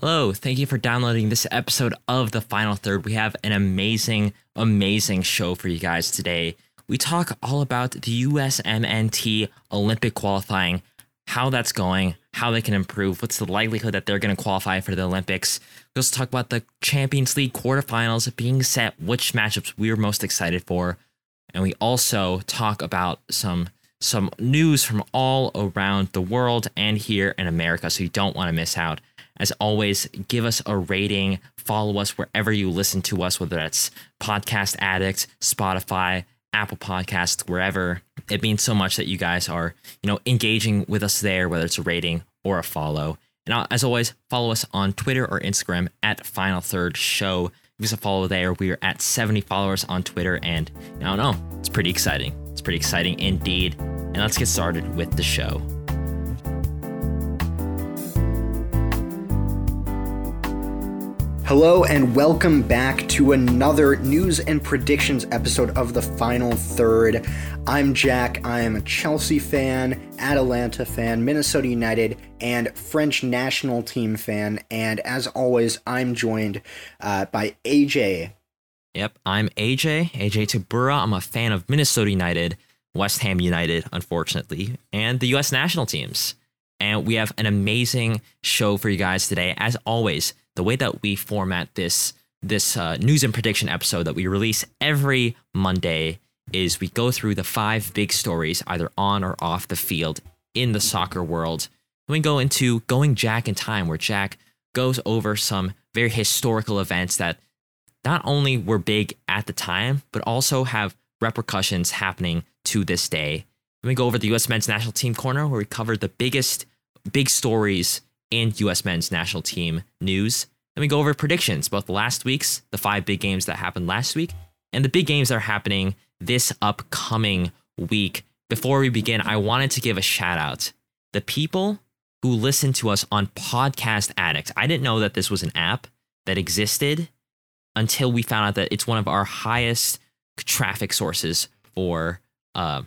Hello, thank you for downloading this episode of The Final Third. We have an amazing, amazing show for you guys today. We talk all about the USMNT Olympic qualifying, how that's going, how they can improve, what's the likelihood that they're going to qualify for the Olympics. We also talk about the Champions League quarterfinals being set, which matchups we're most excited for. And we also talk about some some news from all around the world and here in America, so you don't want to miss out. As always, give us a rating, follow us wherever you listen to us, whether that's Podcast Addict, Spotify, Apple Podcasts, wherever. It means so much that you guys are, you know, engaging with us there, whether it's a rating or a follow. And as always, follow us on Twitter or Instagram at Final Third Show. Give us a follow there. We are at 70 followers on Twitter, and I don't know, it's pretty exciting. It's pretty exciting indeed. And let's get started with the show. Hello, and welcome back to another news and predictions episode of the Final Third. I'm Jack. I am a Chelsea fan, Atalanta fan, Minnesota United, and French national team fan. And as always, I'm joined uh, by AJ. Yep, I'm AJ, AJ Tabura. I'm a fan of Minnesota United, West Ham United, unfortunately, and the U.S. national teams. And we have an amazing show for you guys today. As always, the way that we format this this uh, news and prediction episode that we release every Monday is we go through the five big stories either on or off the field in the soccer world. Then we go into going Jack in time, where Jack goes over some very historical events that not only were big at the time, but also have repercussions happening to this day. Then we go over the U.S. men's national team corner, where we cover the biggest big stories in U.S. men's national team news. Then we go over predictions, both last week's, the five big games that happened last week, and the big games that are happening this upcoming week. Before we begin, I wanted to give a shout out. The people who listen to us on Podcast Addict. I didn't know that this was an app that existed until we found out that it's one of our highest traffic sources for uh,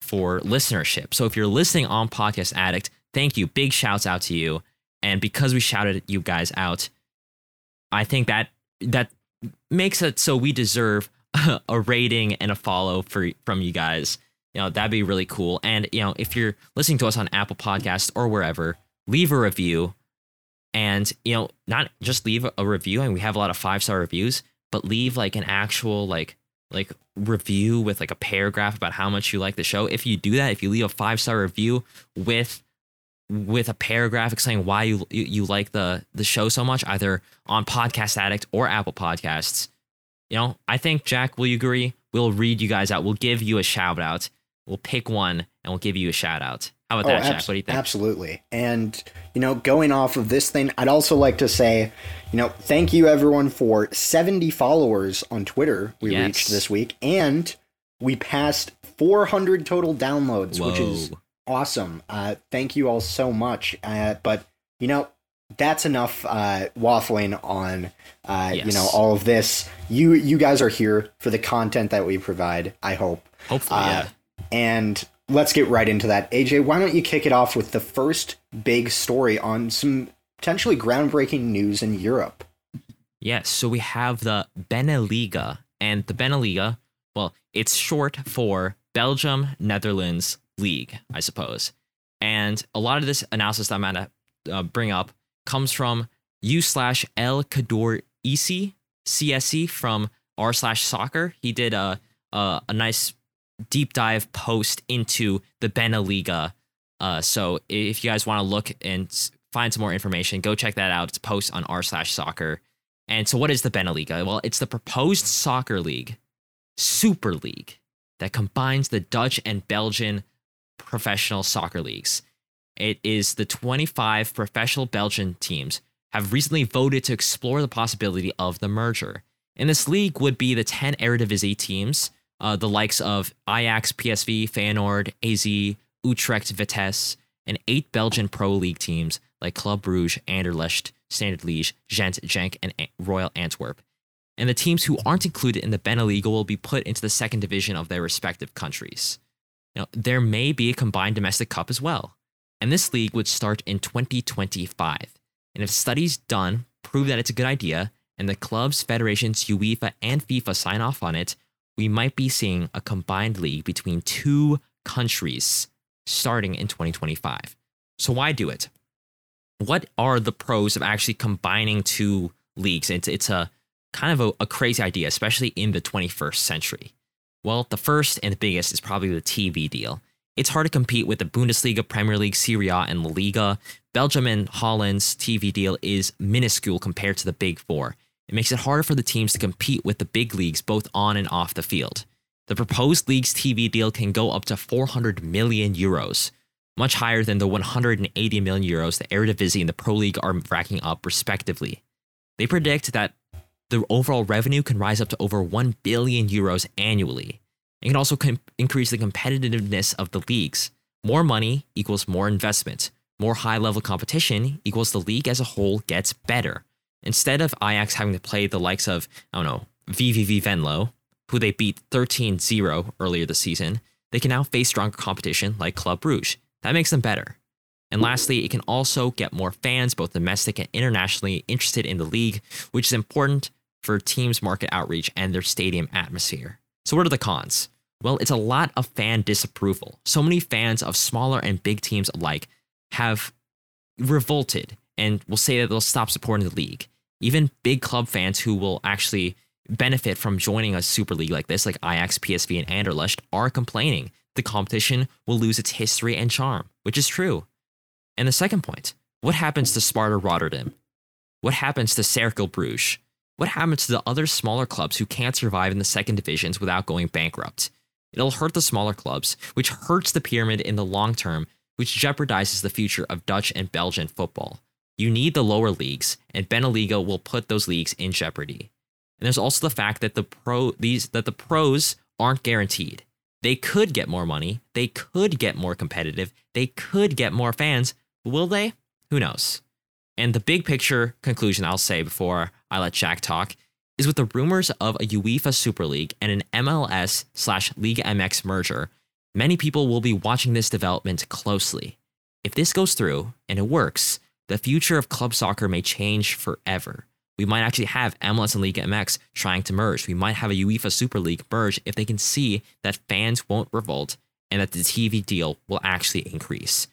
for listenership. So if you're listening on Podcast Addict, thank you. Big shouts out to you. And because we shouted you guys out, I think that that makes it so we deserve a rating and a follow for from you guys. You know, that'd be really cool. And you know, if you're listening to us on Apple Podcasts or wherever, leave a review. And you know, not just leave a review, and we have a lot of five star reviews, but leave like an actual like like review with like a paragraph about how much you like the show. If you do that, if you leave a five star review with with a paragraph explaining why you, you you like the the show so much, either on Podcast Addict or Apple Podcasts, you know, I think Jack, will you agree? We'll read you guys out. We'll give you a shout out. We'll pick one and we'll give you a shout out. How about Oh, that, Jack? What do you think? Absolutely. And, you know, going off of this thing, I'd also like to say, you know, thank you everyone for 70 followers on Twitter we Yes. reached this week. And we passed 400 total downloads, which is Whoa. Awesome. Uh, thank you all so much. Uh, but, you know, that's enough uh, waffling on, uh, you know, all of this. You you guys are here for the content that we provide. I hope. Hopefully, Uh, yeah. And let's get right into that. AJ, why don't you kick it off with the first big story on some potentially groundbreaking news in Europe? Yes, so we have the Beneliga, and the Beneliga, well, it's short for Belgium Netherlands League, I suppose. And a lot of this analysis that I'm going to uh, bring up comes from u slash El Kador Isi CSE from r slash soccer. He did a, a a nice deep dive post into the Beneliga. Uh, so if you guys want to look and find some more information, go check that out. It's a post on r slash soccer. And so, what is the Beneliga? Well, it's the proposed soccer league, super league, that combines the Dutch and Belgian professional soccer leagues. It is the 25 professional Belgian teams have recently voted to explore the possibility of the merger. In this league would be the 10 Eredivisie teams, uh, the likes of Ajax, PSV, Feyenoord, AZ, Utrecht, Vitesse, and eight Belgian Pro League teams like Club Brugge, Anderlecht, Standard Liège, Gent, Genk, and Royal Antwerp. And the teams who aren't included in the Beneliga will be put into the second division of their respective countries. Now, there may be a combined domestic cup as well, and this league would start in 2025. And if studies done prove that it's a good idea, and the clubs, federations, UEFA, and FIFA sign off on it, we might be seeing a combined league between two countries starting in 2025. So, why do it? What are the pros of actually combining two leagues? It's, it's a kind of a, a crazy idea, especially in the 21st century. Well, the first and biggest is probably the TV deal. It's hard to compete with the Bundesliga, Premier League, Serie A, and La Liga. Belgium and Holland's TV deal is minuscule compared to the big four. It makes it harder for the teams to compete with the big leagues both on and off the field. The proposed league's TV deal can go up to 400 million euros, much higher than the 180 million euros the Eredivisie and the Pro League are racking up respectively. They predict that the overall revenue can rise up to over 1 billion euros annually. It can also com- increase the competitiveness of the leagues. More money equals more investment. More high level competition equals the league as a whole gets better. Instead of Ajax having to play the likes of, I don't know, VVV Venlo, who they beat 13 0 earlier this season, they can now face stronger competition like Club Brugge. That makes them better. And lastly, it can also get more fans, both domestic and internationally, interested in the league, which is important for teams' market outreach and their stadium atmosphere. So, what are the cons? Well, it's a lot of fan disapproval. So many fans of smaller and big teams alike have revolted and will say that they'll stop supporting the league. Even big club fans who will actually benefit from joining a super league like this, like Ajax, PSV, and Anderlecht, are complaining the competition will lose its history and charm, which is true. And the second point what happens to Sparta Rotterdam? What happens to Cercle Bruges? What happens to the other smaller clubs who can't survive in the second divisions without going bankrupt? It'll hurt the smaller clubs, which hurts the pyramid in the long term, which jeopardizes the future of Dutch and Belgian football. You need the lower leagues, and Beneliga will put those leagues in jeopardy. And there's also the fact that the pro these that the pros aren't guaranteed. They could get more money, they could get more competitive, they could get more fans, Will they? Who knows? And the big picture conclusion I'll say before I let Jack talk is with the rumors of a UEFA Super League and an MLS slash Liga MX merger, many people will be watching this development closely. If this goes through and it works, the future of club soccer may change forever. We might actually have MLS and Liga MX trying to merge. We might have a UEFA Super League merge if they can see that fans won't revolt and that the TV deal will actually increase.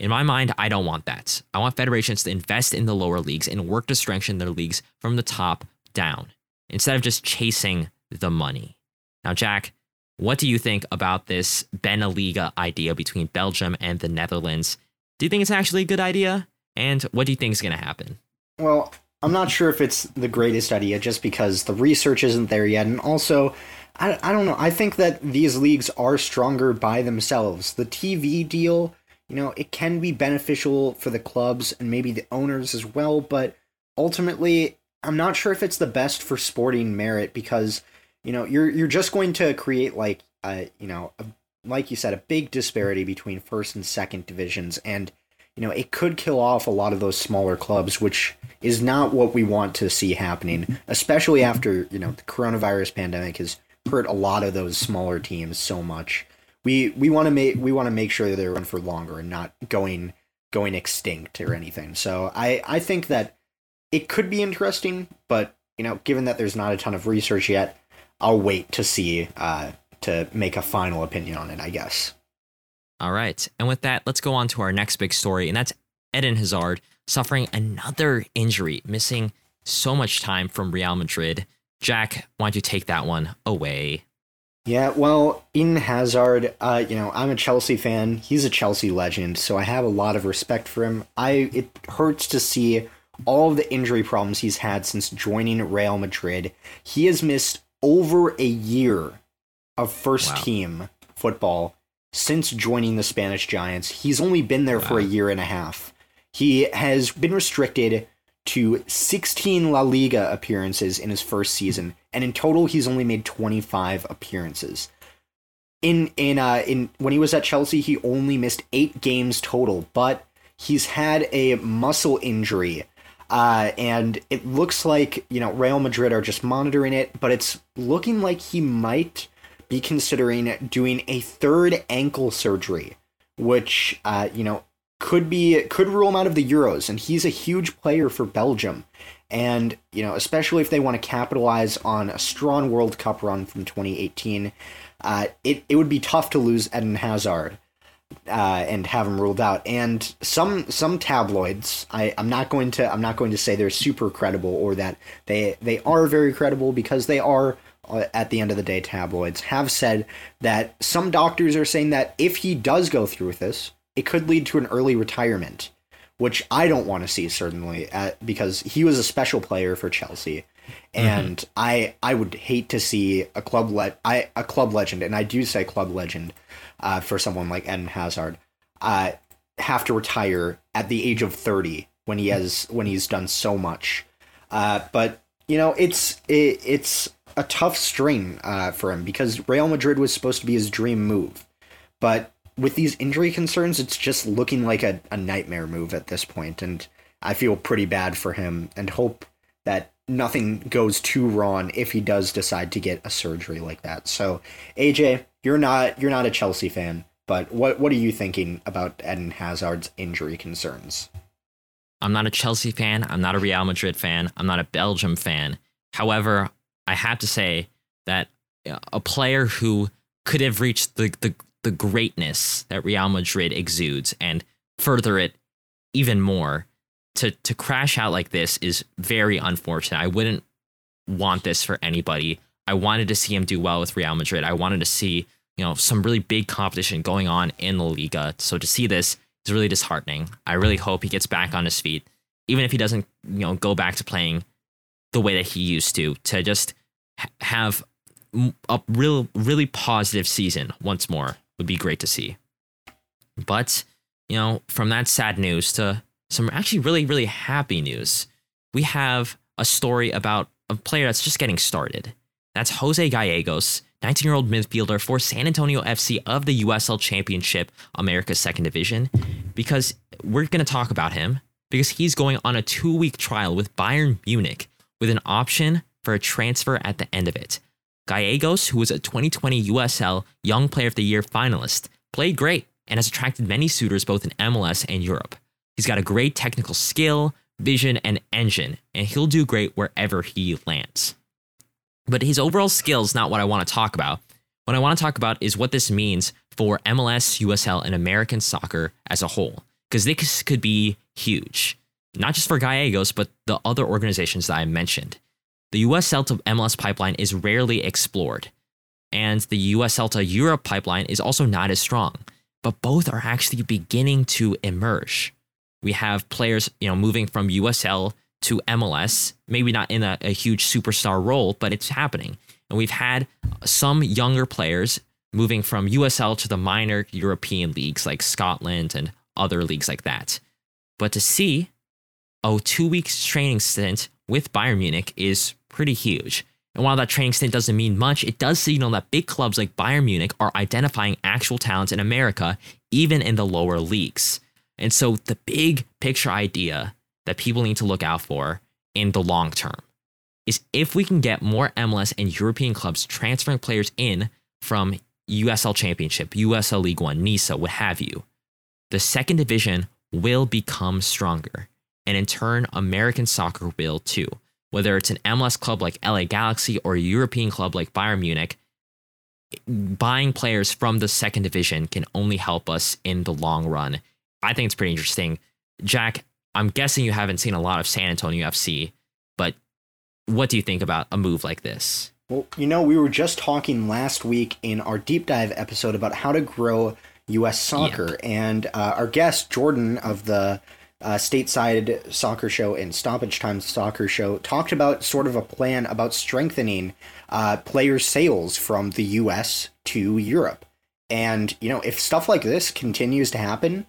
In my mind, I don't want that. I want federations to invest in the lower leagues and work to strengthen their leagues from the top down instead of just chasing the money. Now, Jack, what do you think about this Beneliga idea between Belgium and the Netherlands? Do you think it's actually a good idea? And what do you think is going to happen? Well, I'm not sure if it's the greatest idea just because the research isn't there yet. And also, I, I don't know. I think that these leagues are stronger by themselves. The TV deal you know, it can be beneficial for the clubs and maybe the owners as well, but ultimately, I'm not sure if it's the best for sporting merit because, you know, you're you're just going to create like a, you know, a, like you said, a big disparity between first and second divisions. And you know, it could kill off a lot of those smaller clubs, which is not what we want to see happening, especially after, you know, the coronavirus pandemic has hurt a lot of those smaller teams so much we we want to make we want to make sure that they're run for longer and not going going extinct or anything. So I I think that it could be interesting, but you know, given that there's not a ton of research yet, I'll wait to see uh, to make a final opinion on it. I guess. All right, and with that, let's go on to our next big story, and that's Eden Hazard suffering another injury, missing so much time from Real Madrid. Jack, why don't you take that one away? Yeah, well, in Hazard, uh, you know, I'm a Chelsea fan. He's a Chelsea legend, so I have a lot of respect for him. I it hurts to see all of the injury problems he's had since joining Real Madrid. He has missed over a year of first wow. team football since joining the Spanish Giants. He's only been there wow. for a year and a half. He has been restricted to 16 La Liga appearances in his first season, and in total he's only made 25 appearances. In in uh in when he was at Chelsea, he only missed 8 games total, but he's had a muscle injury. Uh, and it looks like, you know, Real Madrid are just monitoring it, but it's looking like he might be considering doing a third ankle surgery, which uh, you know, could be could rule him out of the Euros, and he's a huge player for Belgium. And you know, especially if they want to capitalize on a strong World Cup run from 2018, uh, it it would be tough to lose Eden Hazard uh, and have him ruled out. And some some tabloids, I, I'm not going to I'm not going to say they're super credible or that they they are very credible because they are uh, at the end of the day tabloids have said that some doctors are saying that if he does go through with this, it could lead to an early retirement, which I don't want to see certainly uh, because he was a special player for Chelsea. And mm-hmm. I I would hate to see a club le- I a club legend, and I do say club legend, uh, for someone like Eden Hazard, uh, have to retire at the age of 30 when he has when he's done so much. Uh, but you know, it's it, it's a tough string uh, for him because Real Madrid was supposed to be his dream move, but with these injury concerns, it's just looking like a, a nightmare move at this point, and I feel pretty bad for him and hope that nothing goes too wrong if he does decide to get a surgery like that. So, AJ, you're not you're not a Chelsea fan, but what what are you thinking about Eden Hazard's injury concerns? I'm not a Chelsea fan. I'm not a Real Madrid fan. I'm not a Belgium fan. However, I have to say that a player who could have reached the, the, the greatness that Real Madrid exudes and further it even more to to crash out like this is very unfortunate. I wouldn't want this for anybody. I wanted to see him do well with Real Madrid. I wanted to see, you know, some really big competition going on in La Liga. So to see this is really disheartening. I really hope he gets back on his feet, even if he doesn't, you know, go back to playing the way that he used to, to just have a real, really positive season once more would be great to see. But, you know, from that sad news to some actually really, really happy news, we have a story about a player that's just getting started. That's Jose Gallegos, 19 year old midfielder for San Antonio FC of the USL Championship, America's second division, because we're going to talk about him because he's going on a two week trial with Bayern Munich with an option for a transfer at the end of it. Gallegos, who was a 2020 USL Young Player of the Year finalist, played great and has attracted many suitors both in MLS and Europe. He's got a great technical skill, vision, and engine, and he'll do great wherever he lands. But his overall skill is not what I want to talk about. What I want to talk about is what this means for MLS, USL, and American soccer as a whole, because this could be huge, not just for Gallegos, but the other organizations that I mentioned. The USL to MLS pipeline is rarely explored, and the USL to Europe pipeline is also not as strong, but both are actually beginning to emerge. We have players, you know, moving from USL to MLS, maybe not in a, a huge superstar role, but it's happening. And we've had some younger players moving from USL to the minor European leagues like Scotland and other leagues like that. But to see a two weeks training stint with Bayern Munich is pretty huge. And while that training stint doesn't mean much, it does signal that big clubs like Bayern Munich are identifying actual talent in America, even in the lower leagues. And so the big picture idea that people need to look out for in the long term is if we can get more MLS and European clubs transferring players in from USL Championship, USL League One, NISA, what have you, the second division will become stronger. And in turn, American soccer will too. Whether it's an MLS club like LA Galaxy or a European club like Bayern Munich, buying players from the second division can only help us in the long run. I think it's pretty interesting. Jack, I'm guessing you haven't seen a lot of San Antonio FC, but what do you think about a move like this? Well, you know, we were just talking last week in our deep dive episode about how to grow U.S. soccer, yep. and uh, our guest Jordan of the uh, stateside soccer show and stoppage time soccer show talked about sort of a plan about strengthening uh, player sales from the U.S. to Europe, and you know, if stuff like this continues to happen,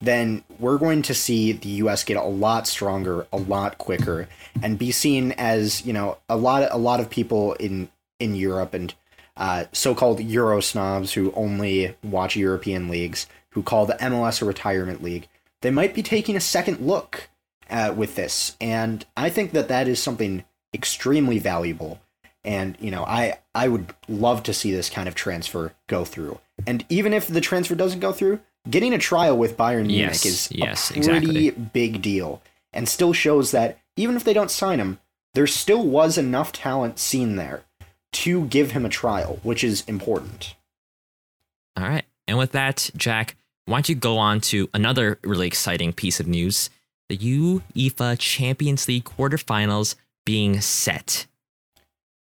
then we're going to see the US get a lot stronger, a lot quicker, and be seen as, you know, a lot of, a lot of people in in Europe and uh, so-called Euro snobs who only watch European leagues, who call the MLS a retirement league, they might be taking a second look uh, with this, and I think that that is something extremely valuable. And you know, I I would love to see this kind of transfer go through. And even if the transfer doesn't go through, getting a trial with Bayern Munich Yes, is yes, a pretty exactly. big deal and still shows that even if they don't sign him, there still was enough talent seen there to give him a trial, which is important. All right. And with that, Jack, why don't you go on to another really exciting piece of news the UEFA Champions League quarterfinals being set.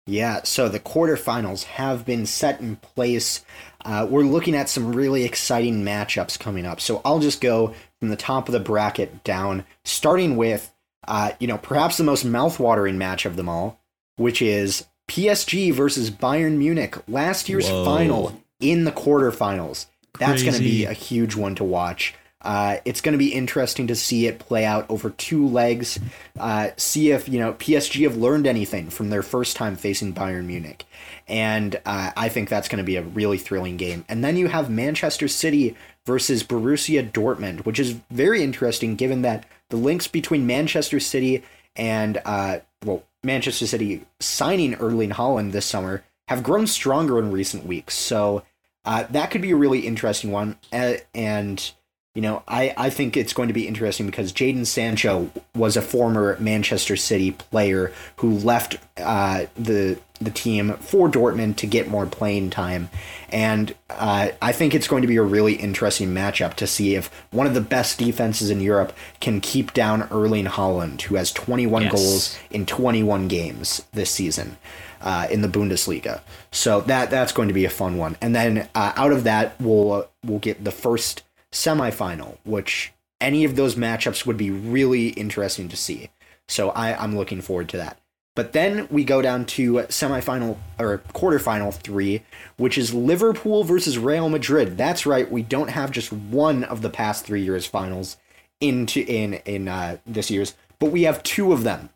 Yeah, so the quarterfinals have been set in place. Uh, we're looking at some really exciting matchups coming up. So I'll just go from the top of the bracket down, starting with, uh, you know, perhaps the most mouthwatering match of them all, which is PSG versus Bayern Munich, last year's Whoa. final in the quarterfinals. That's going to be a huge one to watch. Uh, it's going to be interesting to see it play out over two legs. Uh, see if you know PSG have learned anything from their first time facing Bayern Munich, and uh, I think that's going to be a really thrilling game. And then you have Manchester City versus Borussia Dortmund, which is very interesting given that the links between Manchester City and uh, well Manchester City signing Erling Haaland this summer have grown stronger in recent weeks. So uh, that could be a really interesting one. Uh, and you know, I, I think it's going to be interesting because Jadon Sancho was a former Manchester City player who left uh, the the team for Dortmund to get more playing time, and uh, I think it's going to be a really interesting matchup to see if one of the best defenses in Europe can keep down Erling Haaland, who has 21 Yes. goals in 21 games this season uh, in the Bundesliga. So that that's going to be a fun one. And then uh, out of that, we'll we'll get the first semifinal, which any of those matchups would be really interesting to see. So I, I'm looking forward to that. But then we go down to semifinal or quarterfinal three, which is Liverpool versus Real Madrid. That's right, we don't have just one of the past three years finals into in in uh, this year's, but we have two of them.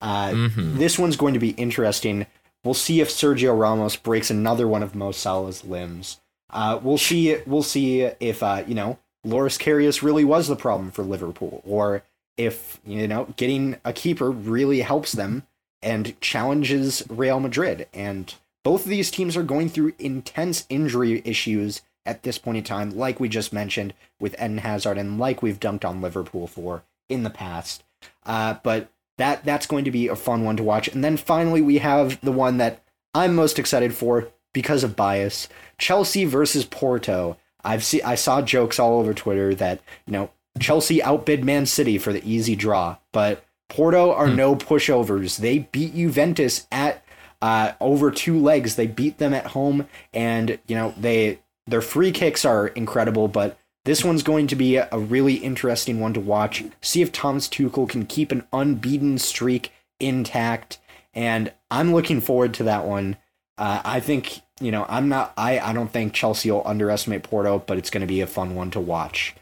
Uh, Mhm. This one's going to be interesting. We'll see if Sergio Ramos breaks another one of Mo Salah's limbs. Uh, we'll see. We'll see if uh, you know Loris Karius really was the problem for Liverpool, or if you know getting a keeper really helps them and challenges Real Madrid. And both of these teams are going through intense injury issues at this point in time, like we just mentioned with Eden Hazard, and like we've dunked on Liverpool for in the past. Uh, but that that's going to be a fun one to watch. And then finally, we have the one that I'm most excited for because of bias: Chelsea versus Porto. I've see I saw jokes all over Twitter that you know Chelsea outbid Man City for the easy draw, but Porto are no pushovers. They beat Juventus at uh, over two legs. They beat them at home, and you know they their free kicks are incredible. But this one's going to be a, really interesting one to watch. See if Thomas Tuchel can keep an unbeaten streak intact, and I'm looking forward to that one. Uh, I think you know I'm not. I I don't think Chelsea will underestimate Porto, but it's going to be a fun one to watch.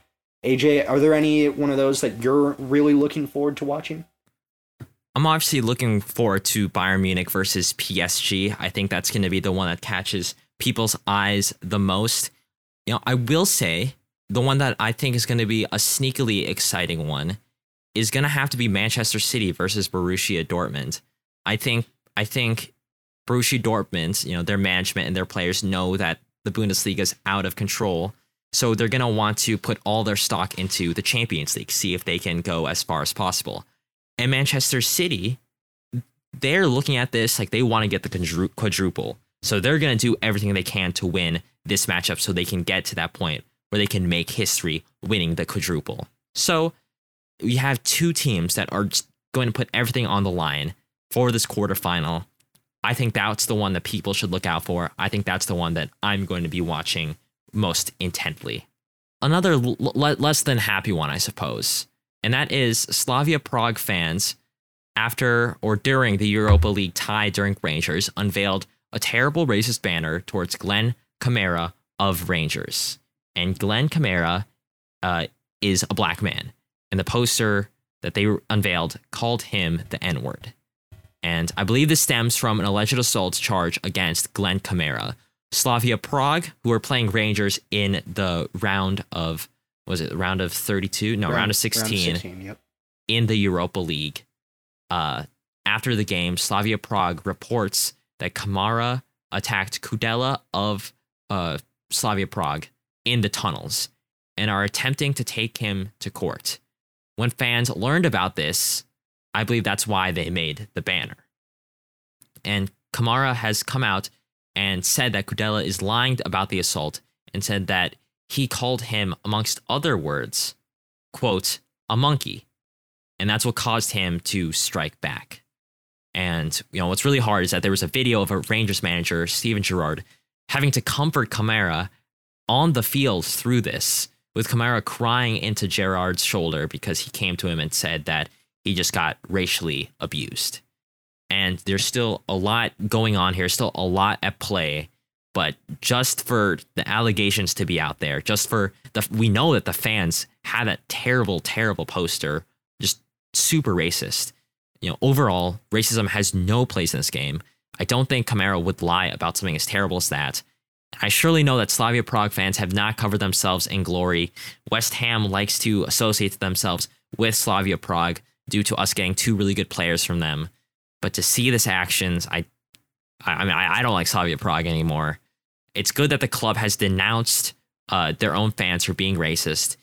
AJ, are there any one of those that you're really looking forward to watching? I'm obviously looking forward to Bayern Munich versus PSG. I think that's going to be the one that catches people's eyes the most. You know, I will say the one that I think is going to be a sneakily exciting one is going to have to be Manchester City versus Borussia Dortmund. I think I think Borussia Dortmund, you know, their management and their players know that the Bundesliga is out of control. So they're going to want to put all their stock into the Champions League, see if they can go as far as possible. And Manchester City, they're looking at this like they want to get the quadruple. So they're going to do everything they can to win this matchup so they can get to that point where they can make history winning the quadruple. So we have two teams that are going to put everything on the line for this quarterfinal. I think that's the one that people should look out for. I think that's the one that I'm going to be watching most intently. Another l- l- less than happy one, I suppose, and that is Slavia Prague fans after or during the Europa League tie during Rangers unveiled a terrible racist banner towards Glenn Kamara of Rangers. And Glenn Kamara uh, is a black man. And the poster that they unveiled called him the N word. And I believe this stems from an alleged assault charge against Glenn Kamara. Slavia Prague, who are playing Rangers in the round of, was it round of 32? No, round, of 16 yep. in the Europa League. Uh, after the game, Slavia Prague reports that Kamara attacked Kudela of uh, Slavia Prague in the tunnels. and are attempting to take him to court. When fans learned about this, I believe that's why they made the banner. And Kamara has come out and said that Kudela is lying about the assault and said that he called him, amongst other words, quote, a monkey. And that's what caused him to strike back. And, you know, what's really hard is that there was a video of a Rangers manager, Steven Gerrard, having to comfort Kamara on the field through this, with Kamara crying into Gerrard's shoulder because he came to him and said that he just got racially abused. And there's still a lot going on here, still a lot at play. But just for the allegations to be out there, just for the, we know that the fans had that terrible, terrible poster, just super racist. You know, overall, racism has no place in this game. I don't think Kamara would lie about something as terrible as that. I surely know that Slavia Prague fans have not covered themselves in glory. West Ham likes to associate themselves with Slavia Prague due to us getting two really good players from them. But to see this actions, I, I mean, I, I don't like Slavia Prague anymore. It's good that the club has denounced uh, their own fans for being racist,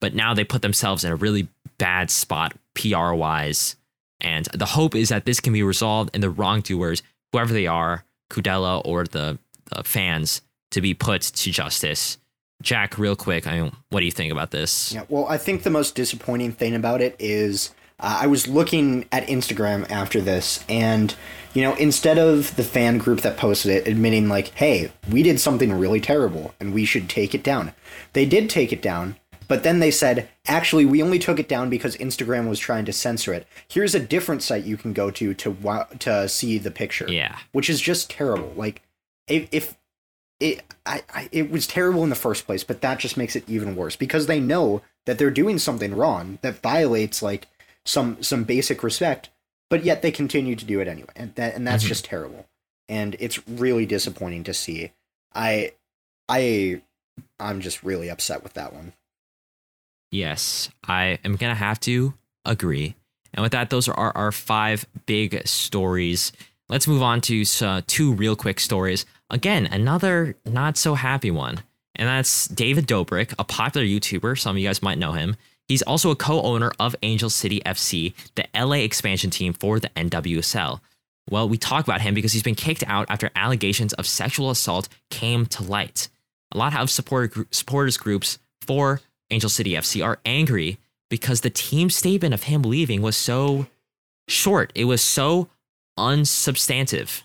but now they put themselves in a really bad spot PR wise. And the hope is that this can be resolved and the wrongdoers, whoever they are, Kudela or the, the fans, to be put to justice. Jack, real quick, I mean, what do you think about this? Yeah, well, I think the most disappointing thing about it is uh, I was looking at Instagram after this, and you know, instead of the fan group that posted it admitting like, "Hey, we did something really terrible and we should take it down," they did take it down. But then they said, actually, we only took it down because Instagram was trying to censor it. Here's a different site you can go to to to see the picture. Yeah, which is just terrible. Like, if, if it, I, I, it was terrible in the first place, but that just makes it even worse because they know that they're doing something wrong that violates like some some basic respect, but yet they continue to do it anyway, and that and that's mm-hmm. just terrible. And it's really disappointing to see. I I I'm just really upset with that one. Yes, I am gonna have to agree. And with that, those are our, five big stories. Let's move on to uh, two real quick stories. Again, another not so happy one. And that's David Dobrik, a popular YouTuber. Some of you guys might know him. He's also a co owner of Angel City FC, the LA expansion team for the NWSL. Well, we talk about him because he's been kicked out after allegations of sexual assault came to light. A lot of supporter, supporters groups for Angel City FC are angry because the team statement of him leaving was so short. It was so unsubstantive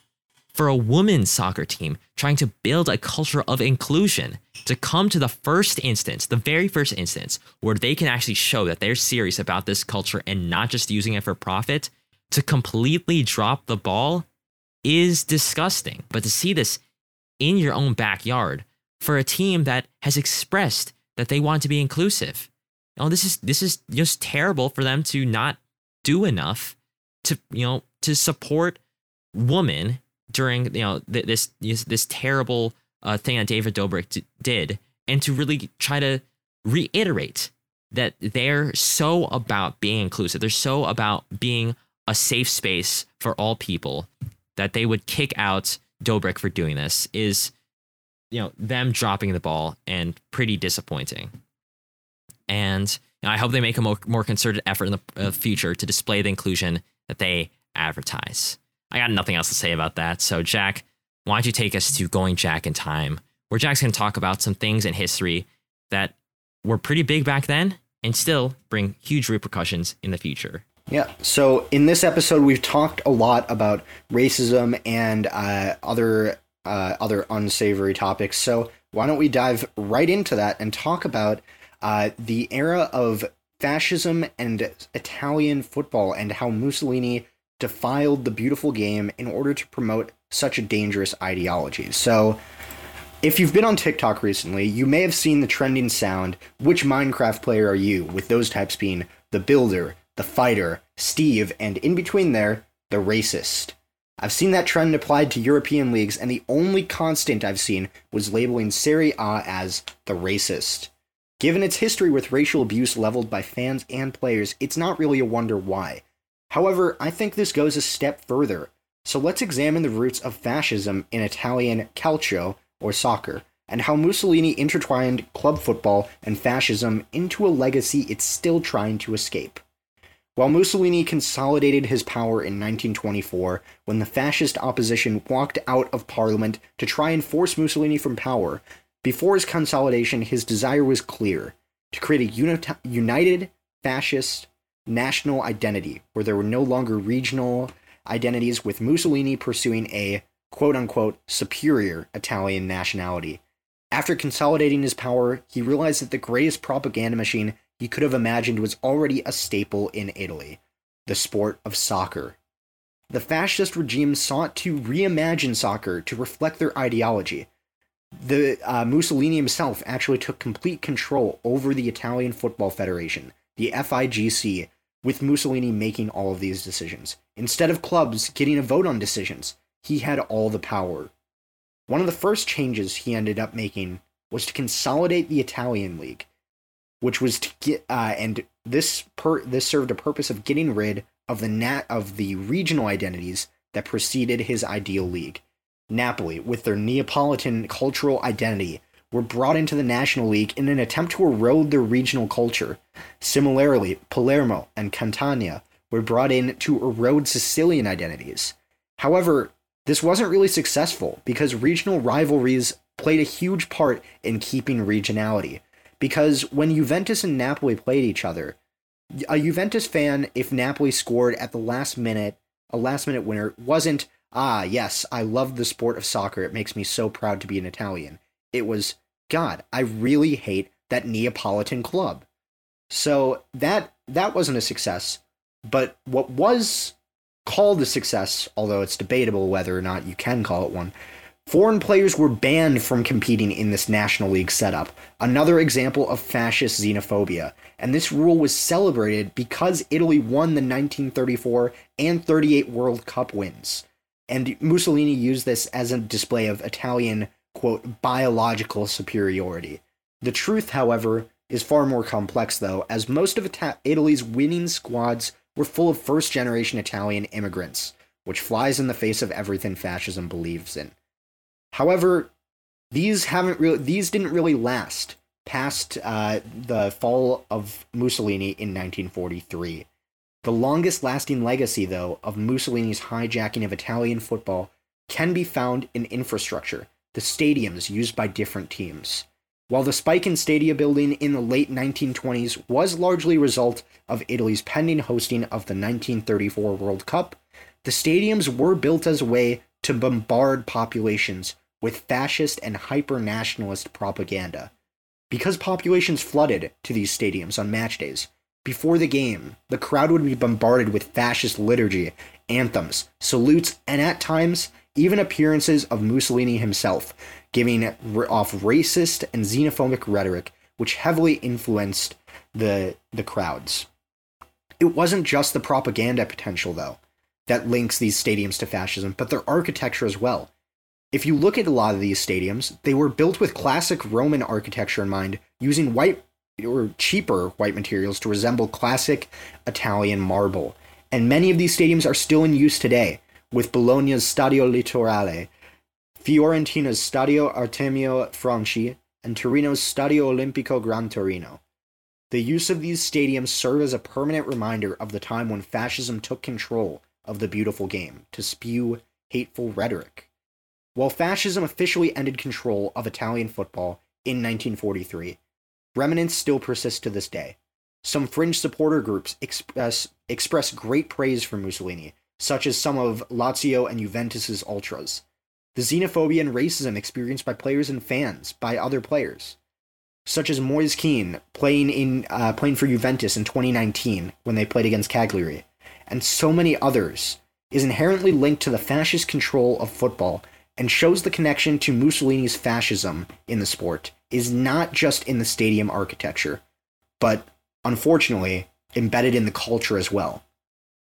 for a women's soccer team trying to build a culture of inclusion to come to the first instance, the very first instance, where they can actually show that they're serious about this culture and not just using it for profit, to completely drop the ball is disgusting. But to see this in your own backyard for a team that has expressed that they want to be inclusive. You know, this is this is just terrible for them to not do enough to, you know, to support women during you know this this, this terrible uh, thing that David Dobrik d- did, and to really try to reiterate that they're so about being inclusive. They're so about being a safe space for all people that they would kick out Dobrik for doing this is, you know, them dropping the ball and pretty disappointing. And you know, I hope they make a more, more concerted effort in the uh, future to display the inclusion that they advertise. I got nothing else to say about that. So, Jack, why don't you take us to Going Jack in Time, where Jack's going to talk about some things in history that were pretty big back then and still bring huge repercussions in the future. Yeah. So in this episode, we've talked a lot about racism and uh, other uh, other unsavory topics. So why don't we dive right into that and talk about uh, the era of fascism and Italian football and how Mussolini defiled the beautiful game in order to promote such a dangerous ideology. So, if you've been on TikTok recently, you may have seen the trending sound, which Minecraft player are you? With those types being the builder, the fighter, Steve, and in between there, the racist. I've seen that trend applied to European leagues, and the only constant I've seen was labeling Serie A as the racist. Given its history with racial abuse leveled by fans and players, it's not really a wonder why. However, I think this goes a step further. So let's examine the roots of fascism in Italian calcio, or soccer. and how Mussolini intertwined club football and fascism into a legacy it's still trying to escape. While Mussolini consolidated his power in 1924 when the fascist opposition walked out of parliament to try and force Mussolini from power, before his consolidation, his desire was clear to create a uni- united fascist national identity where there were no longer regional identities, with Mussolini pursuing a quote unquote superior Italian nationality. After consolidating his power, he realized that the greatest propaganda machine he could have imagined was already a staple in Italy the sport of soccer. The fascist regime sought to reimagine soccer to reflect their ideology. The uh, Mussolini himself actually took complete control over the Italian Football Federation, the FIGC, with Mussolini making all of these decisions. Instead of clubs getting a vote on decisions, he had all the power. One of the first changes he ended up making was to consolidate the Italian league, which was to get uh, and this per this served a purpose of getting rid of the nat of the regional identities that preceded his ideal league. Napoli, with their Neapolitan cultural identity, were brought into the National League in an attempt to erode their regional culture. Similarly, Palermo and Catania were brought in to erode Sicilian identities. However, this wasn't really successful because regional rivalries played a huge part in keeping regionality. Because when Juventus and Napoli played each other, a Juventus fan, if Napoli scored at the last minute, a last minute winner, wasn't, ah, yes, I love the sport of soccer. It makes me so proud to be an Italian. It was, God, I really hate that Neapolitan club. So that that wasn't a success. But what was called a success, although it's debatable whether or not you can call it one, foreign players were banned from competing in this National League setup. Another example of fascist xenophobia. And this rule was celebrated because Italy won the 1934 and 38 World Cup wins. And Mussolini used this as a display of Italian, quote, biological superiority. The truth, however, is far more complex, though, as most of Ita- Italy's winning squads were full of first generation Italian immigrants, which flies in the face of everything fascism believes in. However, these haven't really these didn't really last past uh, the fall of Mussolini in 1943. The longest lasting legacy, though, of Mussolini's hijacking of Italian football can be found in infrastructure, the stadiums used by different teams. While the spike in stadia building in the late 1920s was largely a result of Italy's pending hosting of the 1934 World Cup, the stadiums were built as a way to bombard populations with fascist and hyper nationalist propaganda. Because populations flooded to these stadiums on match days, before the game, the crowd would be bombarded with fascist liturgy, anthems, salutes, and at times, even appearances of Mussolini himself, giving off racist and xenophobic rhetoric, which heavily influenced the, the crowds. It wasn't just the propaganda potential, though, that links these stadiums to fascism, but their architecture as well. If you look at a lot of these stadiums, they were built with classic Roman architecture in mind, using white or cheaper white materials to resemble classic Italian marble. And many of these stadiums are still in use today, with Bologna's Stadio Littoriale, Fiorentina's Stadio Artemio Franchi, and Torino's Stadio Olimpico Gran Torino. The use of these stadiums serve as a permanent reminder of the time when fascism took control of the beautiful game to spew hateful rhetoric. While fascism officially ended control of Italian football in 1943, remnants still persist to this day. Some fringe supporter groups express, uh, express great praise for Mussolini, such as some of Lazio and Juventus's ultras. The xenophobia and racism experienced by players and fans by other players, such as Moise Kean playing in uh, playing for Juventus in 2019 when they played against Cagliari, and so many others, is inherently linked to the fascist control of football and shows the connection to Mussolini's fascism in the sport. Is not just in the stadium architecture, but unfortunately embedded in the culture as well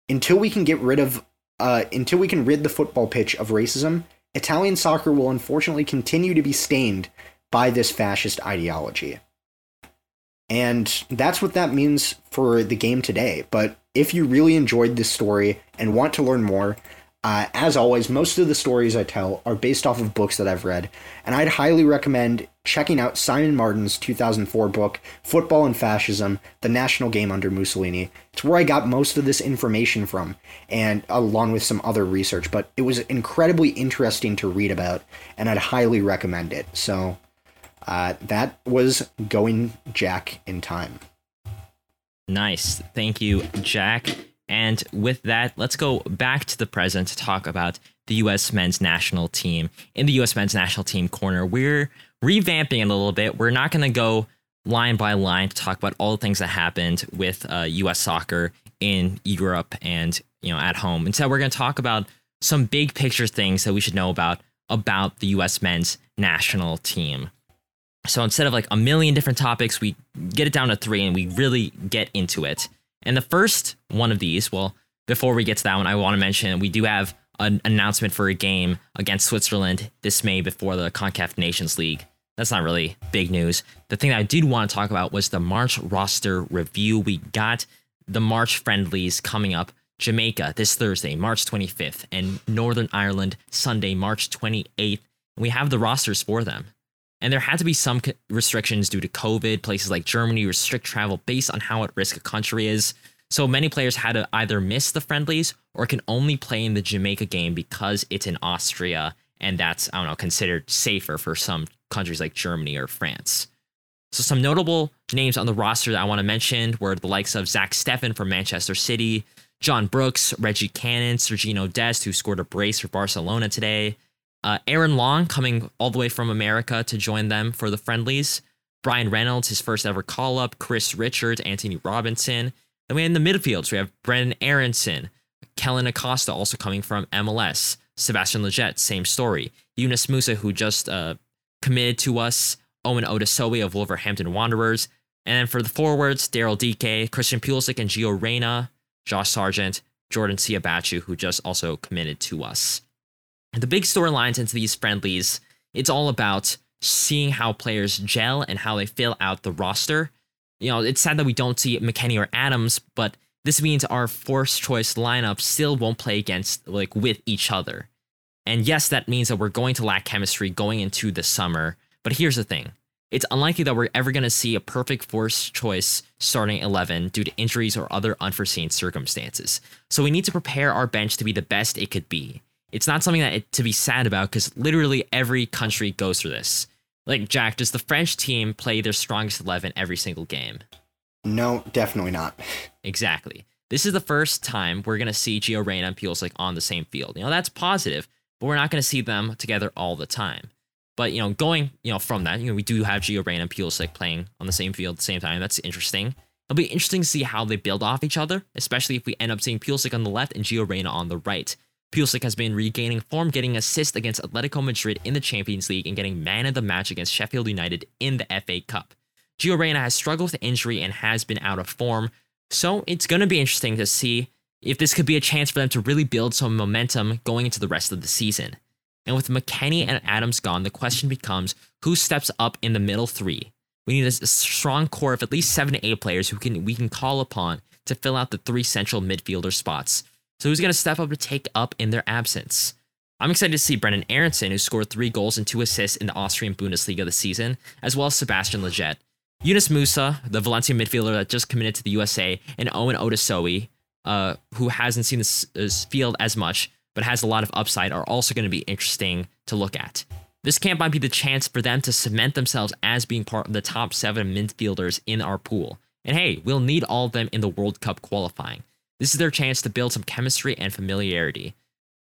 until we can get rid of uh, until we can rid the football pitch of racism, Italian soccer will unfortunately continue to be stained by this fascist ideology. And that's what that means for the game today. But if you really enjoyed this story and want to learn more, Uh, as always, most of the stories I tell are based off of books that I've read, and I'd highly recommend checking out Simon Martin's 2004 book, Football and Fascism The National Game Under Mussolini. It's where I got most of this information from, and along with some other research, but it was incredibly interesting to read about, and I'd highly recommend it. So uh, that was Going Jack in Time. Nice. Thank you, Jack. And with that, let's go back to the present to talk about the U.S. men's national team. In the U.S. men's national team corner, we're revamping it a little bit. We're not going to go line by line to talk about all the things that happened with uh, U.S. soccer in Europe and you know at home. Instead, we're going to talk about some big picture things that we should know about about the U.S. men's national team. So instead of like a million different topics, we get it down to three and we really get into it. And the first one of these, well, before we get to that one, I want to mention we do have an announcement for a game against Switzerland this May before the CONCACAF Nations League. That's not really big news. The thing that I did want to talk about was the March roster review. We got the March friendlies coming up. Jamaica this Thursday, March 25th, and Northern Ireland Sunday, March 28th. We have the rosters for them. And there had to be some restrictions due to COVID. Places like Germany restrict travel based on how at risk a country is. So many players had to either miss the friendlies or can only play in the Jamaica game because it's in Austria and that's, I don't know, considered safer for some countries like Germany or France. So some notable names on the roster that I want to mention were the likes of Zach Steffen from Manchester City, John Brooks, Reggie Cannon, Sergiño Dest, who scored a brace for Barcelona today, uh, Aaron Long coming all the way from America to join them for the friendlies. Bryan Reynolds, his first ever call up. Chris Richards, Anthony Robinson. Then we in the midfields, we have Brendan Aaronson, Kellyn Acosta also coming from MLS. Sebastian Lletget, same story. Yunus Musah, who just uh, committed to us. Owen Otasowie of Wolverhampton Wanderers. And then for the forwards, Daryl Dike, Christian Pulisic, and Gio Reyna, Josh Sargent, Jordan Siebatcheu, who just also committed to us the big storylines into these friendlies, it's all about seeing how players gel and how they fill out the roster. You know, it's sad that we don't see McKennie or Adams, but this means our forced choice lineup still won't play against like with each other. And yes, that means that we're going to lack chemistry going into the summer. But here's the thing. It's unlikely that we're ever going to see a perfect forced choice starting 11 due to injuries or other unforeseen circumstances. So we need to prepare our bench to be the best it could be it's not something that it, to be sad about because literally every country goes through this. Like Jack, does the French team play their strongest eleven every single game? No, definitely not. Exactly. This is the first time we're gonna see Gio Reyna and Pulisic on the same field. You know that's positive, but we're not gonna see them together all the time. But you know, going you know from that, you know, we do have Gio Reyna and Pulisic playing on the same field at the same time. That's interesting. It'll be interesting to see how they build off each other, especially if we end up seeing Pulisic on the left and Gio Reyna on the right. Pulisic has been regaining form, getting assist against Atletico Madrid in the Champions League and getting man of the match against Sheffield United in the FA Cup. Gio Reyna has struggled with injury and has been out of form, so it's going to be interesting to see if this could be a chance for them to really build some momentum going into the rest of the season. And with McKennie and Adams gone, the question becomes who steps up in the middle three. We need a strong core of at least seven to eight players who can we can call upon to fill out the three central midfielder spots. So who's going to step up to take up in their absence? I'm excited to see Brendan Aaronson, who scored three goals and two assists in the Austrian Bundesliga this season, as well as Sebastian Lletget. Yunus Musah, the Valencia midfielder that just committed to the USA, and Owen Otasowie, uh, who hasn't seen this, this field as much, but has a lot of upside, are also going to be interesting to look at. This camp might be the chance for them to cement themselves as being part of the top seven midfielders in our pool. And hey, we'll need all of them in the World Cup qualifying. This is their chance to build some chemistry and familiarity.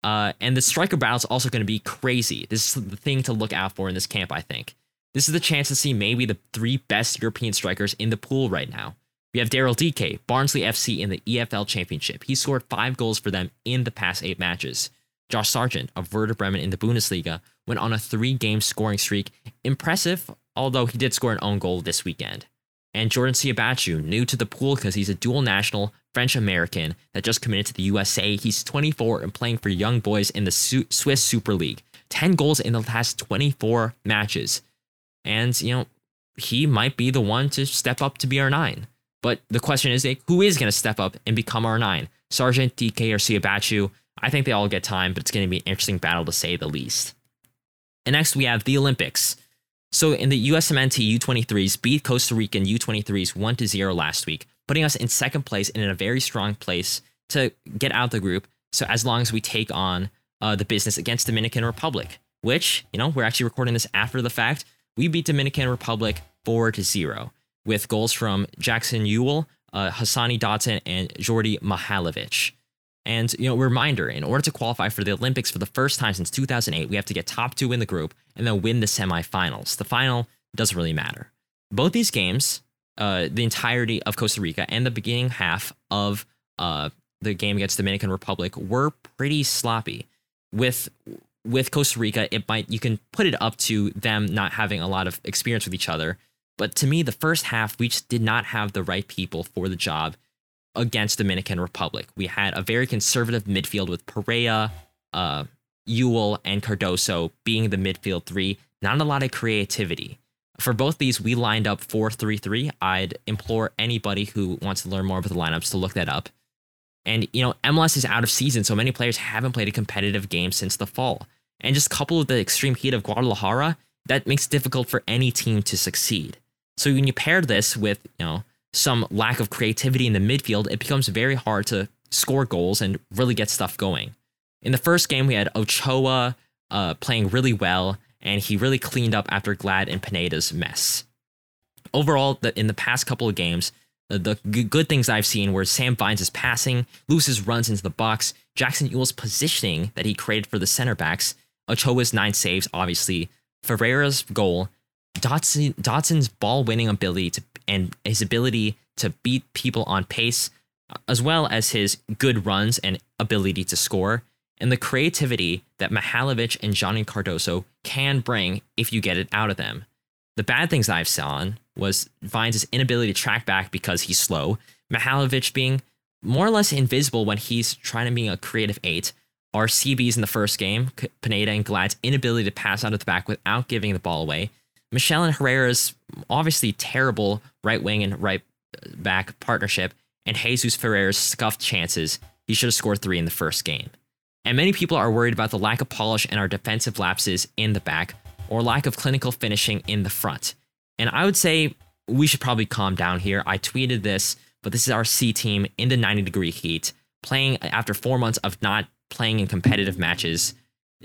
Uh, and the striker battle is also going to be crazy. This is the thing to look out for in this camp, I think. This is the chance to see maybe the three best European strikers in the pool right now. We have Daryl Dike, Barnsley FC in the EFL Championship. He scored five goals for them in the past eight matches. Josh Sargent of Werder Bremen in the Bundesliga went on a three game scoring streak. Impressive, although he did score an own goal this weekend. And Jordan Siebatcheu, new to the pool because he's a dual national French American that just committed to the USA. He's 24 and playing for young boys in the Swiss Super League. 10 goals in the last 24 matches. And, you know, he might be the one to step up to be our nine. But the question is, who is going to step up and become our nine? Sargent, Dike, or Siebatcheu? I think they all get time, but it's going to be an interesting battle to say the least. And next we have the Olympics. So in the USMNT U23s beat Costa Rican U23s 1 to 0 last week, putting us in second place and in a very strong place to get out the group. So as long as we take on uh, the business against Dominican Republic, which, you know, we're actually recording this after the fact. We beat Dominican Republic 4 to 0 with goals from Jackson Yueill, uh, Hassani Dotson, and Djordje Mihailovic. And, you know, reminder in order to qualify for the Olympics for the first time since 2008, we have to get top two in the group and then win the semifinals. The final doesn't really matter. Both these games, uh, the entirety of Costa Rica and the beginning half of uh, the game against Dominican Republic were pretty sloppy. With with Costa Rica, it might you can put it up to them not having a lot of experience with each other. But to me, the first half we just did not have the right people for the job against Dominican Republic. We had a very conservative midfield with Perea, uh, Yueill, and Cardoso being the midfield three. Not a lot of creativity. For both these, we lined up 4 3 3. I'd implore anybody who wants to learn more about the lineups to look that up. And, you know, MLS is out of season, so many players haven't played a competitive game since the fall. And just coupled with the extreme heat of Guadalajara, that makes it difficult for any team to succeed. So when you pair this with, you know, some lack of creativity in the midfield, it becomes very hard to score goals and really get stuff going. In the first game, we had Ochoa uh, playing really well, and he really cleaned up after Glad and Pineda's mess. Overall, the, in the past couple of games, the, the g- good things I've seen were Sam Vines passing, Lewis's runs into the box, Jackson Yueill's positioning that he created for the center backs, Ochoa's nine saves, obviously, Ferreira's goal, Dotson, Dotson's ball winning ability to and his ability to beat people on pace, as well as his good runs and ability to score, and the creativity that Mihailovic and Johnny Cardoso can bring if you get it out of them. The bad things I've seen was Vines' inability to track back because he's slow, Mihailovic being more or less invisible when he's trying to be a creative eight, our CBs in the first game, Pineda and Glad's inability to pass out of the back without giving the ball away, Michel and Herrera's obviously terrible right wing and right back partnership, and Jesus Ferreira's scuffed chances. He should have scored three in the first game. And many people are worried about the lack of polish and our defensive lapses in the back, or lack of clinical finishing in the front. And I would say we should probably calm down here. I tweeted this, but this is our C team in the 90 degree heat, playing after four months of not playing in competitive matches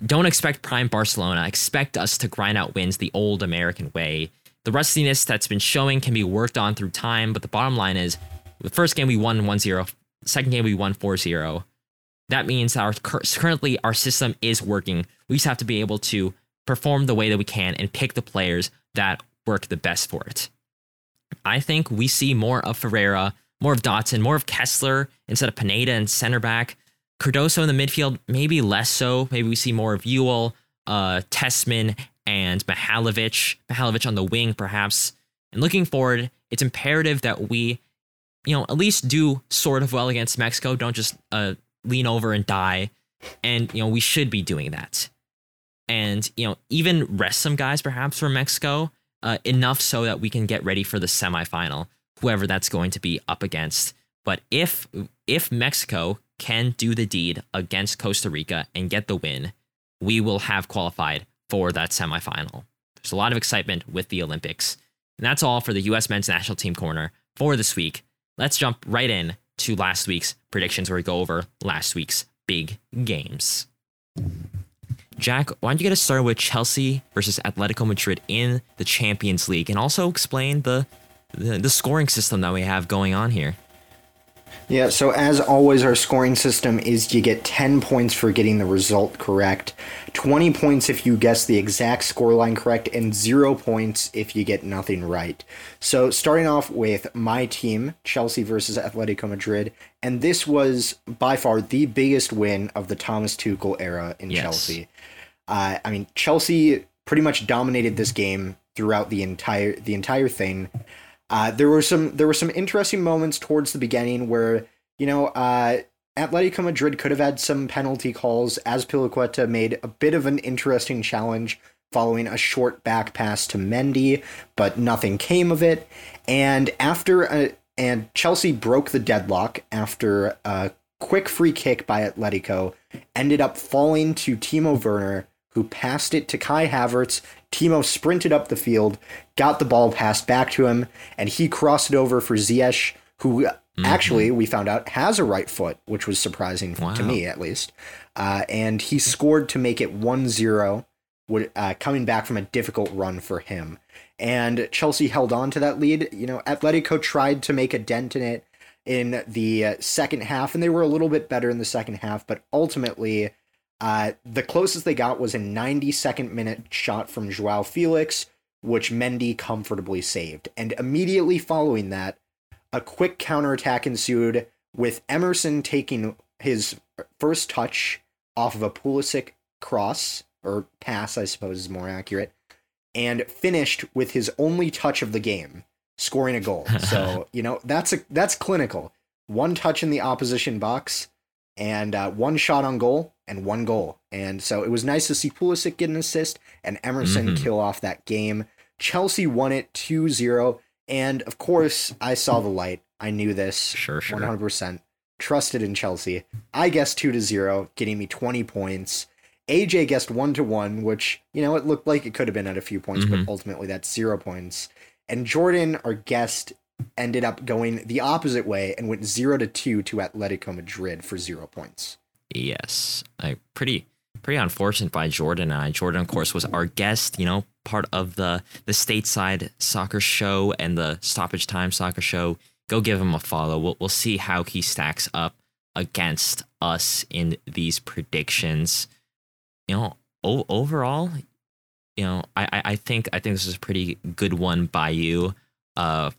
don't expect prime Barcelona. Expect us to grind out wins the old American way. The rustiness that's been showing can be worked on through time, but the bottom line is the first game we won 1 0, second game we won 4 0. That means our currently our system is working. We just have to be able to perform the way that we can and pick the players that work the best for it. I think we see more of Ferreira, more of Dotson, more of Kessler instead of Pineda and center back. Cardoso in the midfield, maybe less so. Maybe we see more of Yueill, uh, Tessmann, and Mihailovic. Mihailovic on the wing, perhaps. And looking forward, it's imperative that we, you know, at least do sort of well against Mexico. Don't just uh, lean over and die. And, you know, we should be doing that. And, you know, even rest some guys perhaps from Mexico uh, enough so that we can get ready for the semifinal, whoever that's going to be up against. But if if Mexico can do the deed against Costa Rica and get the win, we will have qualified for that semifinal. There's a lot of excitement with the Olympics. And that's all for the US men's national team corner for this week. Let's jump right in to last week's predictions where we go over last week's big games. Jack, why don't you get us started with Chelsea versus Atletico Madrid in the Champions League and also explain the, the, the scoring system that we have going on here? Yeah, so as always, our scoring system is you get 10 points for getting the result correct, 20 points if you guess the exact scoreline correct, and 0 points if you get nothing right. So starting off with my team, Chelsea versus Atletico Madrid, and this was by far the biggest win of the Thomas Tuchel era in yes. Chelsea. Uh, I mean, Chelsea pretty much dominated this game throughout the entire the entire thing. Uh, there were some there were some interesting moments towards the beginning where you know uh, Atletico Madrid could have had some penalty calls. Azpilicueta made a bit of an interesting challenge following a short back pass to Mendy, but nothing came of it. And after a, uh, and Chelsea broke the deadlock after a quick free kick by Atletico ended up falling to Timo Werner, who passed it to Kai Havertz. Timo sprinted up the field, got the ball passed back to him, and he crossed it over for Ziyech, who mm-hmm. actually we found out has a right foot, which was surprising wow. to me at least. Uh, and he scored to make it 1 0, uh, coming back from a difficult run for him. And Chelsea held on to that lead. You know, Atletico tried to make a dent in it in the uh, second half, and they were a little bit better in the second half, but ultimately, uh, the closest they got was a 92nd minute shot from Joao Felix, which Mendy comfortably saved. And immediately following that, a quick counterattack ensued with Emerson taking his first touch off of a Pulisic cross or pass, I suppose is more accurate, and finished with his only touch of the game, scoring a goal. So you know that's a that's clinical. One touch in the opposition box, and uh, one shot on goal, and one goal. And so it was nice to see Pulisic get an assist and Emerson mm-hmm. kill off that game. Chelsea won it 2-0, and of course I saw the light. I knew this. Sure, sure. 100% trusted in Chelsea. I guessed 2 to 0, getting me 20 points. AJ guessed 1 to 1, which, you know, it looked like it could have been at a few points, mm-hmm. but ultimately that's 0 points. And Jordan, our guest, ended up going the opposite way and went 0 to 2 to Atletico Madrid for 0 points. Yes. I pretty pretty unfortunate by Jordan and I. Jordan, of course, was our guest, you know, part of the the stateside soccer show and the stoppage time soccer show go give him a follow. We'll, we'll see how he stacks up against us in these predictions. You know, o- overall, you know, I, I think I think this is a pretty good one by you. Uh,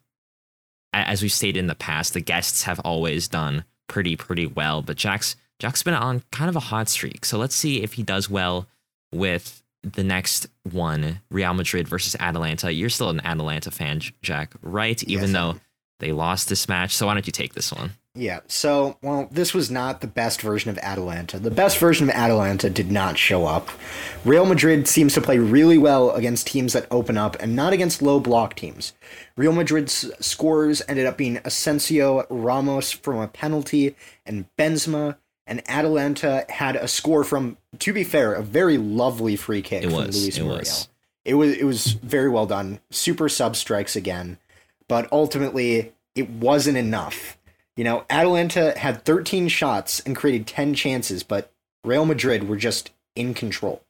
as we've stated in the past, the guests have always done pretty pretty well, but Jack's Jack's been on kind of a hot streak. So let's see if he does well with the next one, Real Madrid versus Atalanta. You're still an Atalanta fan, Jack, right? Even yes, though they lost this match. So why don't you take this one? Yeah. So, well, this was not the best version of Atalanta. The best version of Atalanta did not show up. Real Madrid seems to play really well against teams that open up and not against low block teams. Real Madrid's scores ended up being Asensio, Ramos from a penalty, and Benzema. And Atalanta had a score from, to be fair, a very lovely free kick it from was, Luis it Muriel. Was. It was it was very well done. Super sub strikes again but ultimately it wasn't enough. You know, Atalanta had 13 shots and created 10 chances, but Real Madrid were just in control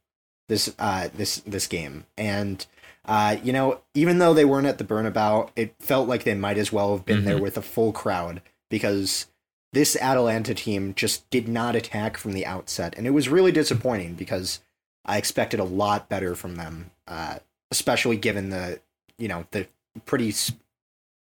this uh this this game. And uh, you know, even though they weren't at the Bernabeu, it felt like they might as well have been mm-hmm. there with a full crowd because this Atalanta team just did not attack from the outset, and it was really disappointing because I expected a lot better from them, uh, especially given the you know the pretty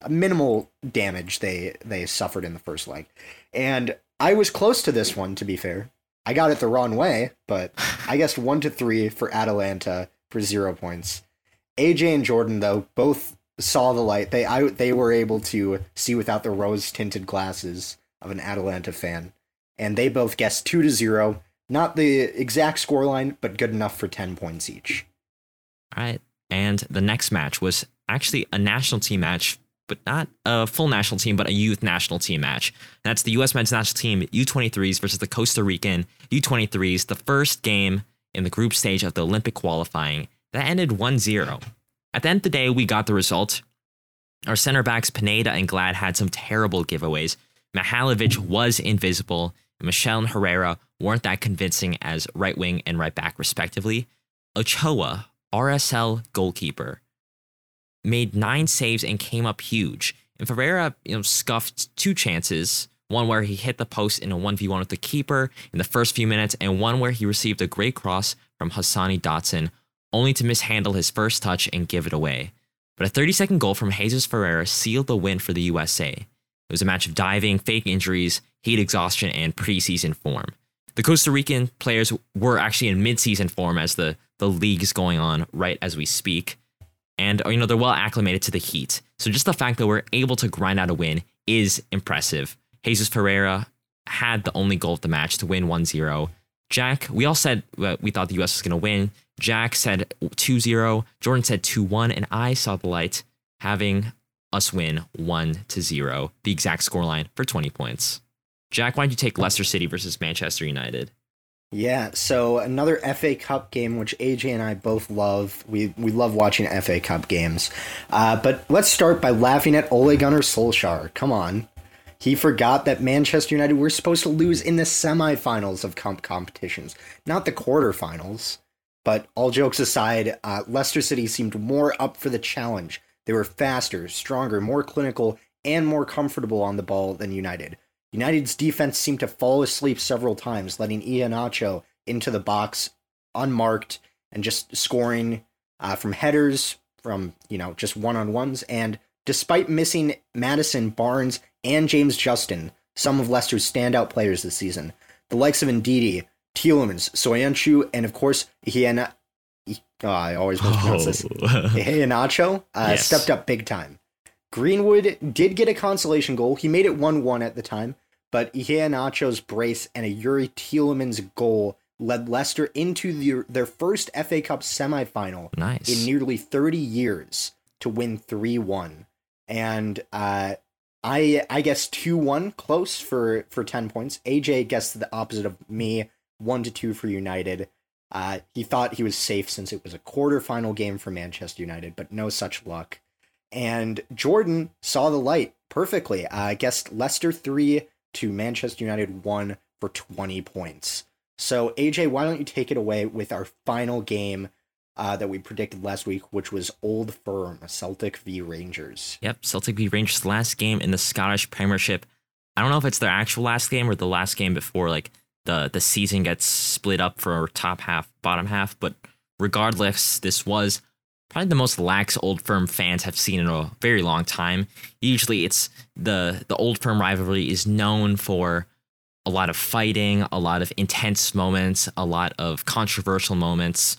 minimal damage they they suffered in the first leg. And I was close to this one to be fair. I got it the wrong way, but I guessed 1 to 3 for Atalanta for 0 points. AJ and Jordan though both saw the light. They I they were able to see without the rose tinted glasses of an Atalanta fan. And they both guessed 2 to 0. Not the exact scoreline, but good enough for 10 points each. All right. And the next match was actually a national team match but not a full national team, but a youth national team match. And that's the U.S. men's national team U23s versus the Costa Rican U23s, the first game in the group stage of the Olympic qualifying. That ended 1 0. At the end of the day, we got the result. Our center backs, Pineda and Glad, had some terrible giveaways. Mihailovic was invisible. Michel and Herrera weren't that convincing as right wing and right back, respectively. Ochoa, RSL goalkeeper, made nine saves and came up huge. And Ferreira, you know, scuffed two chances. One where he hit the post in a 1v1 with the keeper in the first few minutes, and one where he received a great cross from Hassani Dotson, only to mishandle his first touch and give it away. But a 30 second goal from Jesus Ferreira sealed the win for the USA. It was a match of diving, fake injuries, heat exhaustion, and preseason form. The Costa Rican players were actually in midseason form as the, the league is going on right as we speak and you know they're well acclimated to the heat. So just the fact that we're able to grind out a win is impressive. Jesus Ferreira had the only goal of the match to win 1-0. Jack, we all said uh, we thought the US was going to win. Jack said 2-0, Jordan said 2-1 and I saw the light having us win 1 to 0, the exact scoreline for 20 points. Jack, why don't you take Leicester City versus Manchester United? Yeah, so another FA Cup game, which AJ and I both love. We we love watching FA Cup games. Uh, but let's start by laughing at Ole Gunnar Solskjaer. Come on. He forgot that Manchester United were supposed to lose in the semifinals of comp competitions, not the quarterfinals. But all jokes aside, uh, Leicester City seemed more up for the challenge. They were faster, stronger, more clinical, and more comfortable on the ball than United. United's defense seemed to fall asleep several times, letting Iheanacho into the box unmarked and just scoring uh, from headers, from you know just one on ones. And despite missing Maddison, Barnes, and James Justin, some of Leicester's standout players this season, the likes of Ndidi, Tielemans, Söyüncü, and of course Iheana. Oh, I always mispronounce this. Iheanacho uh, yes. stepped up big time. Greenwood did get a consolation goal. He made it 1 1 at the time, but Iheanacho's brace and a Youri Tielemans goal led Leicester into the, their first FA Cup semifinal nice. in nearly 30 years to win 3 1. And uh, I I guess 2 1 close for, for 10 points. AJ guessed the opposite of me 1 to 2 for United. Uh, he thought he was safe since it was a quarterfinal game for Manchester United, but no such luck. And Jordan saw the light perfectly. I uh, Leicester 3 to Manchester United 1 for 20 points. So, AJ, why don't you take it away with our final game uh, that we predicted last week, which was Old Firm, Celtic v Rangers. Yep, Celtic v Rangers, last game in the Scottish Premiership. I don't know if it's their actual last game or the last game before like the the season gets split up for top half, bottom half. But regardless, this was probably the most lax Old Firm fans have seen in a very long time. Usually, it's the the Old Firm rivalry is known for a lot of fighting, a lot of intense moments, a lot of controversial moments.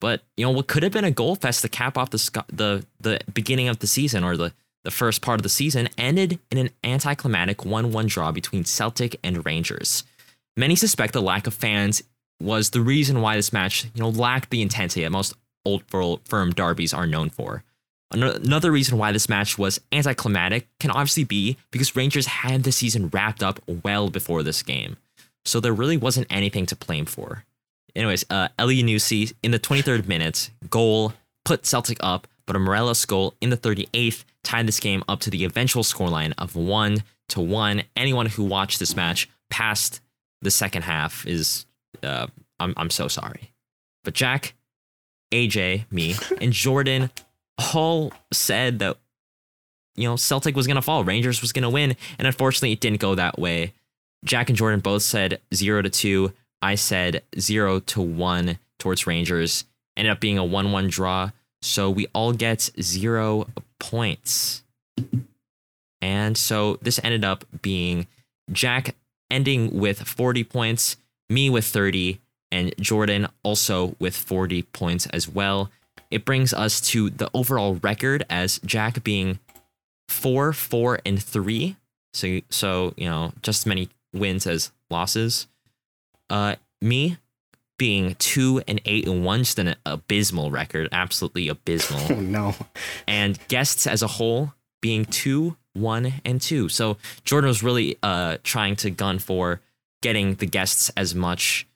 But you know what could have been a goal fest to cap off the the the beginning of the season or the the first part of the season ended in an anticlimactic 1-1 draw between Celtic and Rangers. Many suspect the lack of fans was the reason why this match, you know, lacked the intensity that most old firm derbies are known for. Another reason why this match was anticlimactic can obviously be because Rangers had the season wrapped up well before this game. So there really wasn't anything to blame for. Anyways, uh, Elyounoussi in the 23rd minute, goal put Celtic up, but a Morelos goal in the 38th tied this game up to the eventual scoreline of 1 to 1. Anyone who watched this match past the second half is, uh, I'm, I'm so sorry. But Jack, AJ, me, and Jordan all said that you know Celtic was gonna fall, Rangers was gonna win, and unfortunately it didn't go that way. Jack and Jordan both said zero to two. I said zero to one towards Rangers. Ended up being a one-one draw, so we all get zero points. And so this ended up being Jack ending with 40 points, me with 30, and Jordan also with 40 points as well. It brings us to the overall record as Jack being 4 4 and 3. So so, you know, just as many wins as losses. Uh me being 2 and 8 and 1 just an abysmal record, absolutely abysmal. Oh no. And guests as a whole being 2 1 and 2. So Jordan was really uh trying to gun for getting the guests as much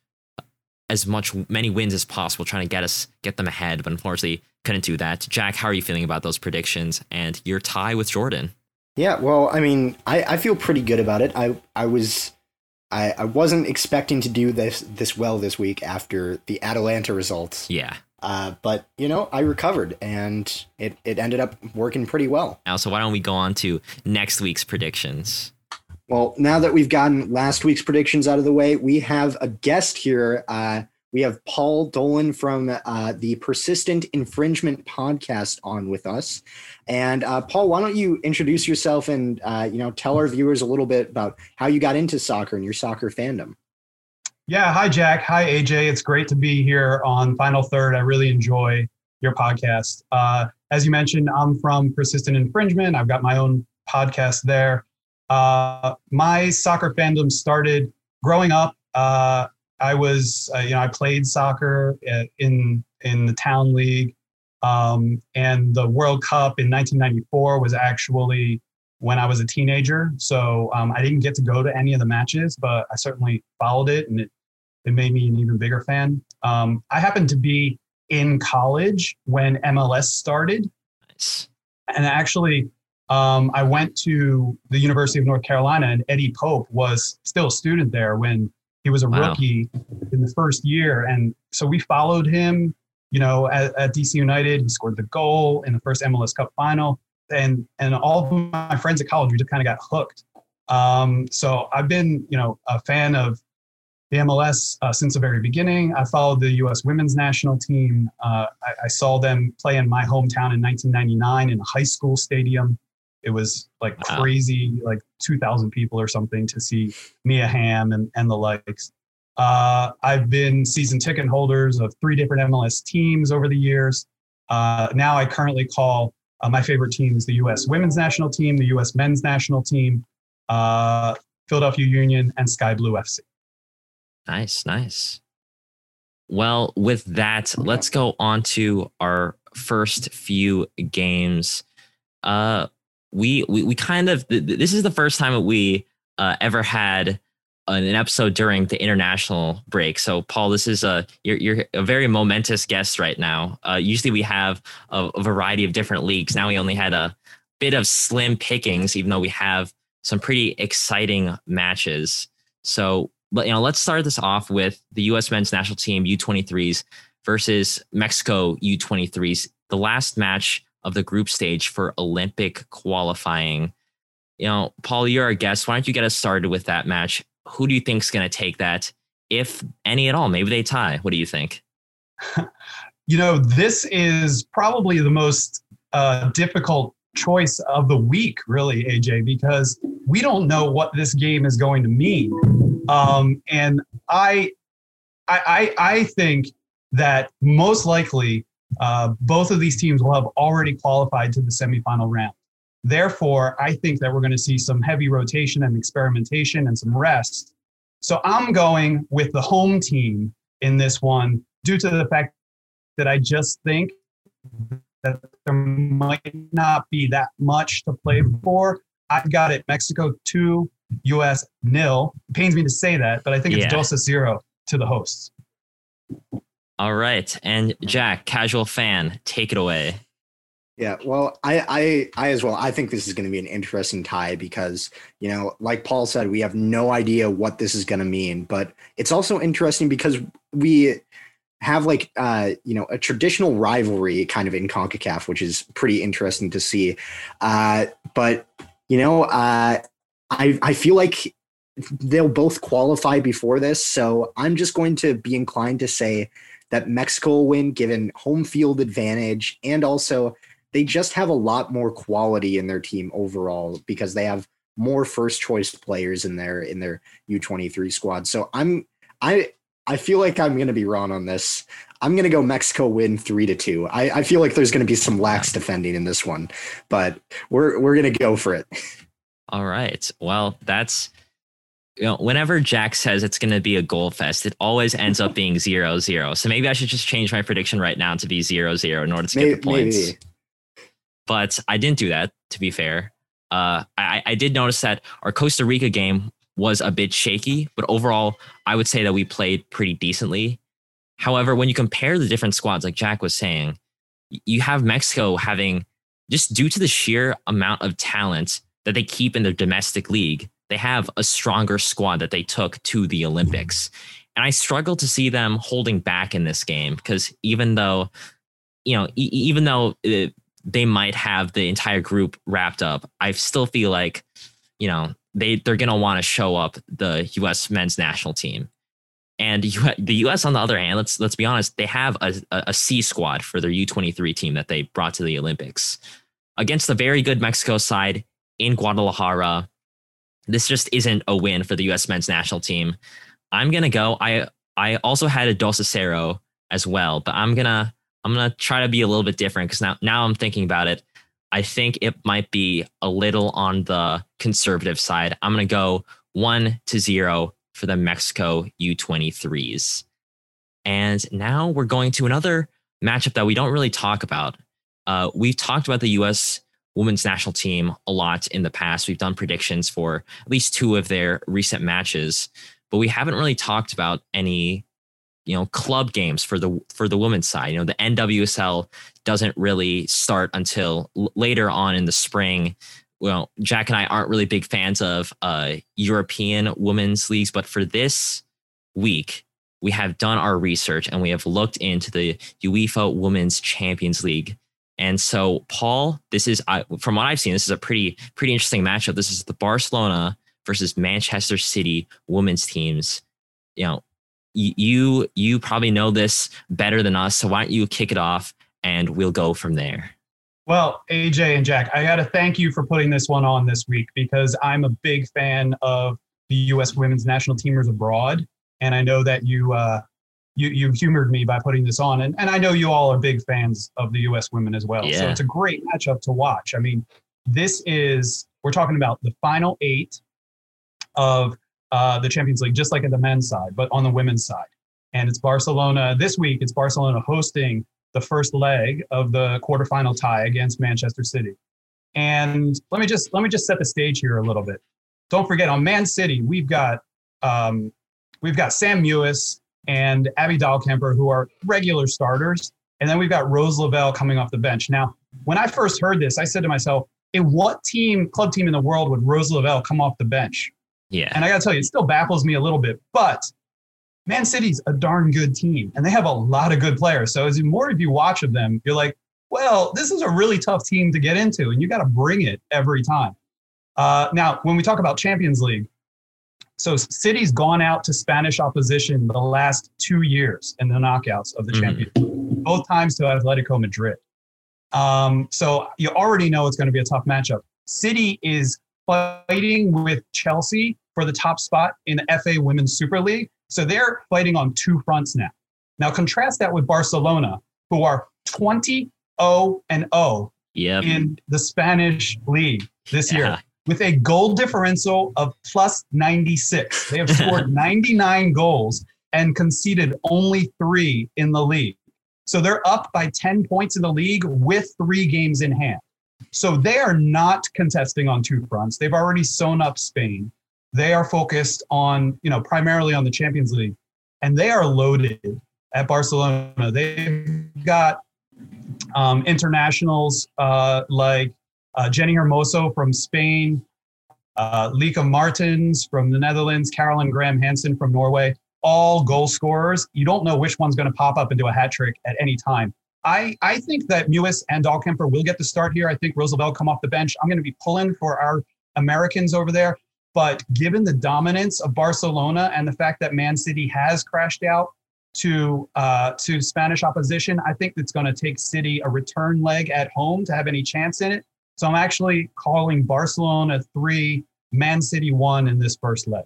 as much many wins as possible, trying to get us get them ahead, but unfortunately couldn't do that. Jack, how are you feeling about those predictions and your tie with Jordan? Yeah, well, I mean, I, I feel pretty good about it. I I was I, I wasn't expecting to do this this well this week after the Atalanta results. Yeah. Uh, but you know, I recovered and it, it ended up working pretty well. Now, so why don't we go on to next week's predictions? Well, now that we've gotten last week's predictions out of the way, we have a guest here. Uh, we have Paul Dolan from uh, the Persistent Infringement podcast on with us. And uh, Paul, why don't you introduce yourself and uh, you know tell our viewers a little bit about how you got into soccer and your soccer fandom? Yeah, hi Jack, hi AJ. It's great to be here on Final Third. I really enjoy your podcast. Uh, as you mentioned, I'm from Persistent Infringement. I've got my own podcast there. Uh, my soccer fandom started growing up. Uh, I was, uh, you know, I played soccer uh, in in the town league, um, and the World Cup in 1994 was actually when I was a teenager. So um, I didn't get to go to any of the matches, but I certainly followed it and it, it made me an even bigger fan. Um, I happened to be in college when MLS started. Nice. And actually, um, I went to the University of North Carolina, and Eddie Pope was still a student there when he was a wow. rookie in the first year. And so we followed him, you know, at, at DC United. He scored the goal in the first MLS Cup final and and all of my friends at college, we just kind of got hooked. Um, so I've been, you know, a fan of the MLS uh, since the very beginning. I followed the U.S. Women's National Team. Uh, I, I, saw them play in my hometown in 1999 in a high school stadium. It was like wow. crazy, like 2,000 people or something to see Mia Hamm and, and the likes. Uh, I've been season ticket holders of three different MLS teams over the years. Uh, now I currently call uh, my favorite team is the U.S. Women's National Team, the U.S. Men's National Team, uh, Philadelphia Union, and Sky Blue FC. Nice, nice. Well, with that, let's go on to our first few games. Uh, we we we kind of this is the first time that we uh, ever had an episode during the international break. So, Paul, this is a you're, you're a very momentous guest right now. Uh, usually, we have a, a, variety of different leagues. Now, we only had a bit of slim pickings, even though we have some pretty exciting matches. So, but you know, let's start this off with the U.S. Men's National Team U23s versus Mexico U23s. The last match of the group stage for Olympic qualifying. You know, Paul, you're our guest. Why don't you get us started with that match? who do you think is going to take that, if any at all? Maybe they tie. What do you think? you know, this is probably the most uh, difficult choice of the week, really, AJ, because we don't know what this game is going to mean. Um, and I, I, I think that most likely uh, both of these teams will have already qualified to the semifinal round. Therefore, I think that we're going to see some heavy rotation and experimentation and some rest. So I'm going with the home team in this one due to the fact that I just think that there might not be that much to play for. I've got it Mexico 2, US nil. It pains me to say that, but I think it's yeah. Dos zero to the hosts. All right. And Jack, casual fan, take it away. Yeah, well, I, I, I as well. I think this is going to be an interesting tie because you know, like Paul said, we have no idea what this is going to mean. But it's also interesting because we have like uh, you know a traditional rivalry kind of in Concacaf, which is pretty interesting to see. Uh, but you know, uh, I I feel like they'll both qualify before this, so I'm just going to be inclined to say that Mexico will win, given home field advantage, and also they just have a lot more quality in their team overall because they have more first choice players in their in their U23 squad. So I'm I I feel like I'm going to be wrong on this. I'm going to go Mexico win three to two. I, I feel like there's going to be some lax defending in this one, but we're we're going to go for it. All right. Well, that's you know, whenever Jack says it's going to be a goal fest, it always ends up being zero zero. So maybe I should just change my prediction right now to be zero zero in order to maybe, get the points. Maybe. But I didn't do that, to be fair. Uh, I, I did notice that our Costa Rica game was a bit shaky, but overall, I would say that we played pretty decently. However, when you compare the different squads, like Jack was saying, you have Mexico having just due to the sheer amount of talent that they keep in their domestic league, they have a stronger squad that they took to the Olympics. And I struggle to see them holding back in this game because even though, you know, e- even though uh, they might have the entire group wrapped up. I still feel like, you know, they they're gonna want to show up the U.S. men's national team, and the U.S. on the other hand, let's let's be honest, they have a, a C squad for their U23 team that they brought to the Olympics against the very good Mexico side in Guadalajara. This just isn't a win for the U.S. men's national team. I'm gonna go. I I also had a dos cero as well, but I'm gonna I'm gonna try to be a little bit different because now now I'm thinking about it. I think it might be a little on the conservative side. I'm gonna go one to zero for the Mexico U23s. And now we're going to another matchup that we don't really talk about. Uh, we've talked about the U.S. women's national team a lot in the past. We've done predictions for at least two of their recent matches, but we haven't really talked about any you know club games for the for the women's side. You know the nwsl doesn't really start until later on in the spring. Well jack and i aren't really big fans of uh european women's leagues but for this week we have done our research and we have looked into the uefa women's champions league. And so paul this is I, from what i've seen this is a pretty pretty interesting matchup. This is the barcelona versus manchester city women's teams. You know you you probably know this better than us. So why don't you kick it off and we'll go from there. Well, AJ and Jack, I got to thank you for putting this one on this week because I'm a big fan of the U.S. Women's National Teamers abroad, and I know that you uh, you you humored me by putting this on, and and I know you all are big fans of the U.S. women as well. Yeah. So it's a great matchup to watch. I mean, this is we're talking about the final eight of uh, the Champions League, just like at the men's side, but on the women's side. And it's Barcelona this week. It's Barcelona hosting the first leg of the quarterfinal tie against Manchester City. And let me just let me just set the stage here a little bit. Don't forget on Man City, we've got um, we've got Sam Mewis and Abby Dahlkemper who are regular starters, and then we've got Rose Lavelle coming off the bench. Now, when I first heard this, I said to myself, "In what team, club team in the world would Rose Lavelle come off the bench?" Yeah. And I got to tell you, it still baffles me a little bit, but Man City's a darn good team and they have a lot of good players. So as more of you watch of them, you're like, well, this is a really tough team to get into and you got to bring it every time. Uh, now, when we talk about Champions League, so City's gone out to Spanish opposition the last two years in the knockouts of the mm-hmm. Champions League, both times to Atletico Madrid. Um, so you already know it's going to be a tough matchup. City is fighting with Chelsea for the top spot in the FA Women's Super League. So they're fighting on two fronts now. Now contrast that with Barcelona, who are 20 0 and 0 yep. in the Spanish league this yeah. year with a goal differential of plus 96. They have scored 99 goals and conceded only three in the league. So they're up by 10 points in the league with three games in hand. So they are not contesting on two fronts. They've already sewn up Spain. They are focused on, you know, primarily on the Champions League, and they are loaded at Barcelona. They've got um, internationals uh, like uh, Jenni Hermoso from Spain, uh, Lieke Martens from the Netherlands, Caroline Graham Hansen from Norway, all goal scorers. You don't know which one's going to pop up and do a hat trick at any time. I, I think that Mewis and Dahlkemper will get the start here. I think Rose Lavelle come off the bench. I'm going to be pulling for our Americans over there. But given the dominance of Barcelona and the fact that Man City has crashed out to uh, to Spanish opposition, I think it's going to take City a return leg at home to have any chance in it. So I'm actually calling Barcelona three, Man City one in this first leg.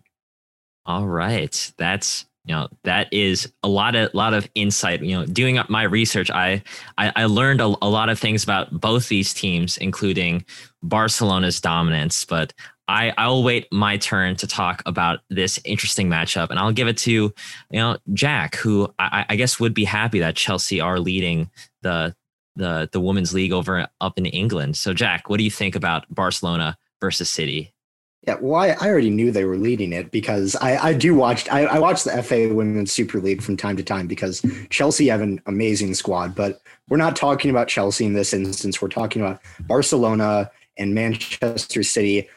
All right, that's you know that is a lot of lot of insight. You know doing up my research i i, I learned a, a, lot of things about both these teams including barcelona's dominance but i i'll wait my turn to talk about this interesting matchup and i'll give it to you know jack who i, I guess would be happy that chelsea are leading the the the women's league over up in england. So jack what do you think about barcelona versus city yeah, well, I, I, already knew they were leading it because I, I do watch I, I watch the FA Women's Super League from time to time because Chelsea have an amazing squad, but we're not talking about Chelsea in this instance. We're talking about Barcelona and Manchester City.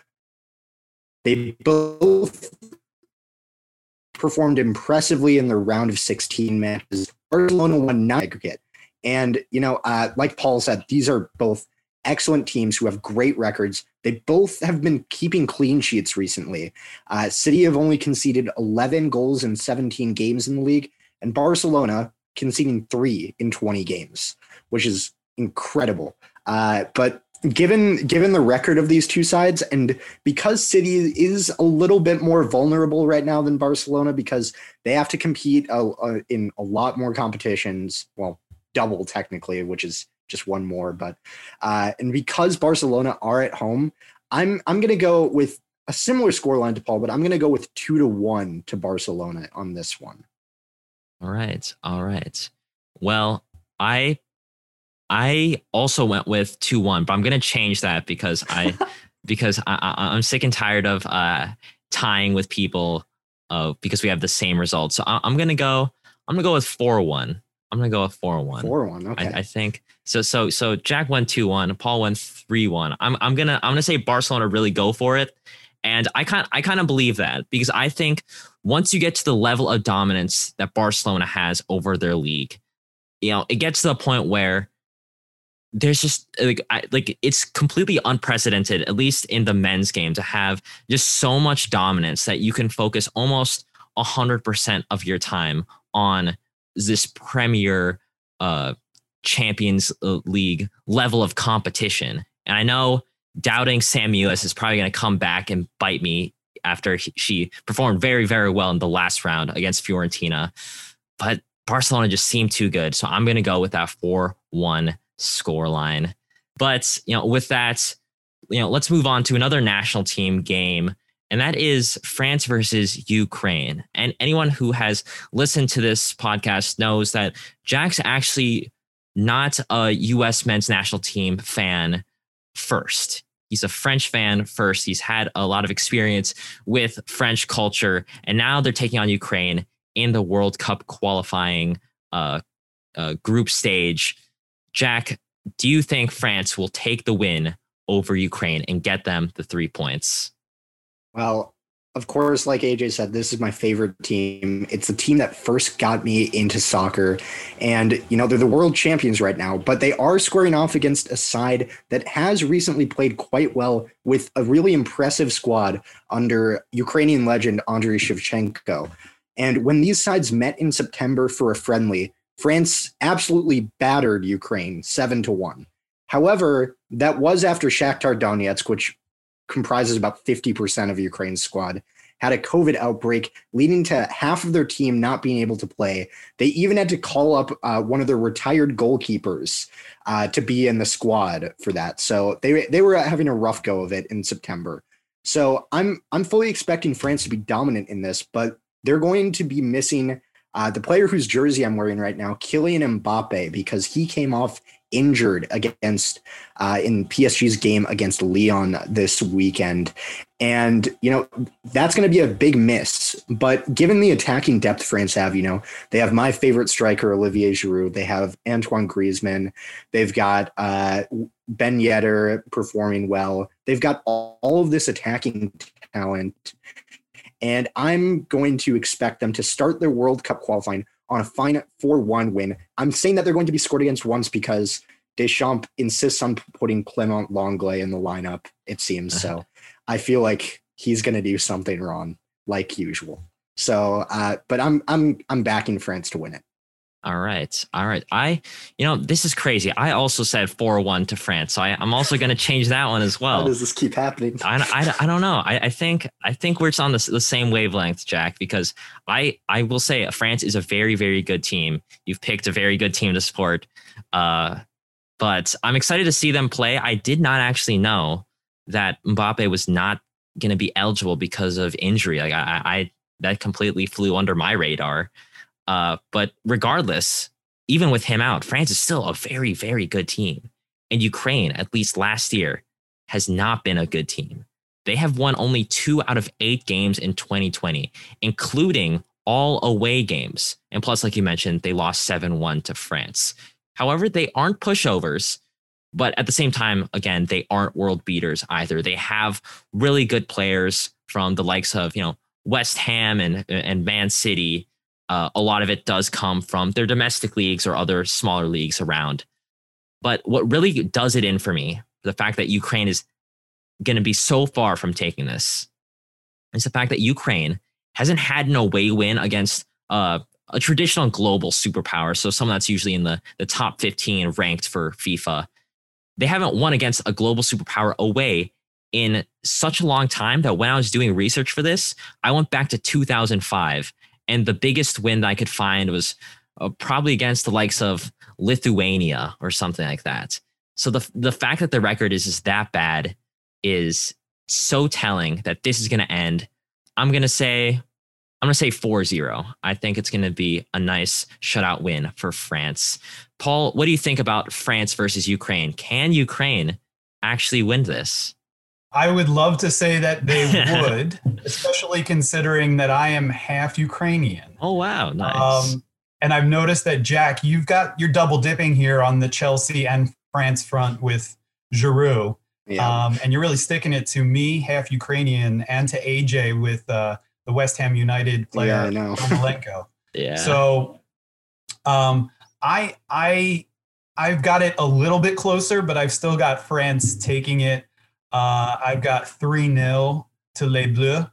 They both performed impressively in the round of 16 matches. Barcelona won nine aggregate. And, you know, uh, like Paul said, these are both excellent teams who have great records. They both have been keeping clean sheets recently. Uh, City have only conceded 11 goals in 17 games in the league, and Barcelona conceding three in 20 games, which is incredible. Uh, but given given the record of these two sides, and because City is a little bit more vulnerable right now than Barcelona, because they have to compete in a lot more competitions, well, double technically, which is just one more. But uh, and because Barcelona are at home, I'm I'm gonna go with a similar scoreline to Paul, but I'm gonna go with two to one to Barcelona on this one. All right, all right. Well, I I also went with two one, but I'm gonna change that because I because I, I, am sick and tired of uh, tying with people uh, because we have the same results. So I, am gonna go. I'm gonna go with four one. I'm gonna go with four one. Four one. Okay. I, I, think so. So so Jack went two one. Paul went three one. I'm I'm gonna I'm gonna say Barcelona really go for it, and I kind I kind of believe that because I think once you get to the level of dominance that Barcelona has over their league, you know, it gets to the point where there's just like I, like it's completely unprecedented at least in the men's game to have just so much dominance that you can focus almost 100% of your time on this premier uh champions league level of competition and i know doubting sam Mewis is probably going to come back and bite me after he, she performed very very well in the last round against fiorentina but barcelona just seemed too good so i'm going to go with that 4-1 scoreline. But you know, with that, you know, let's move on to another national team game, and that is France versus Ukraine. And anyone who has listened to this podcast knows that Jack's actually not a U.S. men's national team fan first. He's a French fan first. He's had a lot of experience with French culture, and now they're taking on Ukraine in the World Cup qualifying uh, uh, group stage. Jack, do you think France will take the win over Ukraine and get them the three points? Well, of course, like AJ said, this is my favorite team. It's the team that first got me into soccer. And, you know, they're the world champions right now, but they are squaring off against a side that has recently played quite well with a really impressive squad under Ukrainian legend Andriy Shevchenko. And when these sides met in September for a friendly, France absolutely battered Ukraine seven to one. However, that was after Shakhtar Donetsk, which comprises about 50% of Ukraine's squad, had a COVID outbreak, leading to half of their team not being able to play. They even had to call up uh, one of their retired goalkeepers uh, to be in the squad for that. So they they were having a rough go of it in September. So I'm I'm fully expecting France to be dominant in this, but they're going to be missing uh, the player whose jersey I'm wearing right now, Kylian Mbappe, because he came off injured against uh, in PSG's game against Lyon this weekend. And, you know, that's going to be a big miss. But given the attacking depth France have, you know, they have my favorite striker, Olivier Giroud. They have Antoine Griezmann. They've got uh, Ben Yedder performing well. They've got all, all of this attacking talent and I'm going to expect them to start their World Cup qualifying on a fine 4 1 win. I'm saying that they're going to be scored against once because Deschamps insists on putting Clement Lenglet in the lineup, it seems. Uh-huh. So I feel like he's going to do something wrong, like usual. So, uh, but I'm I'm I'm backing France to win it. All right. All right. I, you know, this is crazy. I also said 4 1 to France. So I, am also going to change that one as well. How does this keep happening? I, I, I don't know. I, I think I think we're on the, the same wavelength, Jack, because I, I will say France is a very, very good team. You've picked a very good team to support. Uh, but I'm excited to see them play. I did not actually know that Mbappe was not going to be eligible because of injury. Like I, I, that completely flew under my radar. Uh, but regardless, even with him out, France is still a very, very good team. And Ukraine, at least last year, has not been a good team. They have won only two out of eight games in 2020, including all away games. And plus, like you mentioned, they lost 7 1 to France. However, they aren't pushovers, but at the same time, again, they aren't world beaters either. They have really good players from the likes of, you know, West Ham and, and Man City uh, a lot of it does come from their domestic leagues or other smaller leagues around. But what really does it in for me, the fact that Ukraine is going to be so far from taking this, is the fact that Ukraine hasn't had an away win against uh, a traditional global superpower. So someone that's usually in the, the top 15 ranked for FIFA. They haven't won against a global superpower away in such a long time that when I was doing research for this, I went back to 2005 and the biggest win I could find was uh, probably against the likes of Lithuania or something like that. So the the fact that the record is just that bad is so telling that this is going to end. I'm going to say I'm going to say 4-0. I think it's going to be a nice shutout win for France. Paul, what do you think about France versus Ukraine? Can Ukraine actually win this? I would love to say that they would, especially considering that I am half Ukrainian. Oh wow, nice. Um, and I've noticed that Jack, you've got you're double dipping here on the Chelsea and France front with Giroud. Yeah. Um, and you're really sticking it to me, half Ukrainian, and to AJ with uh, the West Ham United player yeah, yeah. So um, I I I've got it a little bit closer, but I've still got France taking it. Uh, I've got 3 0 to Les Bleus.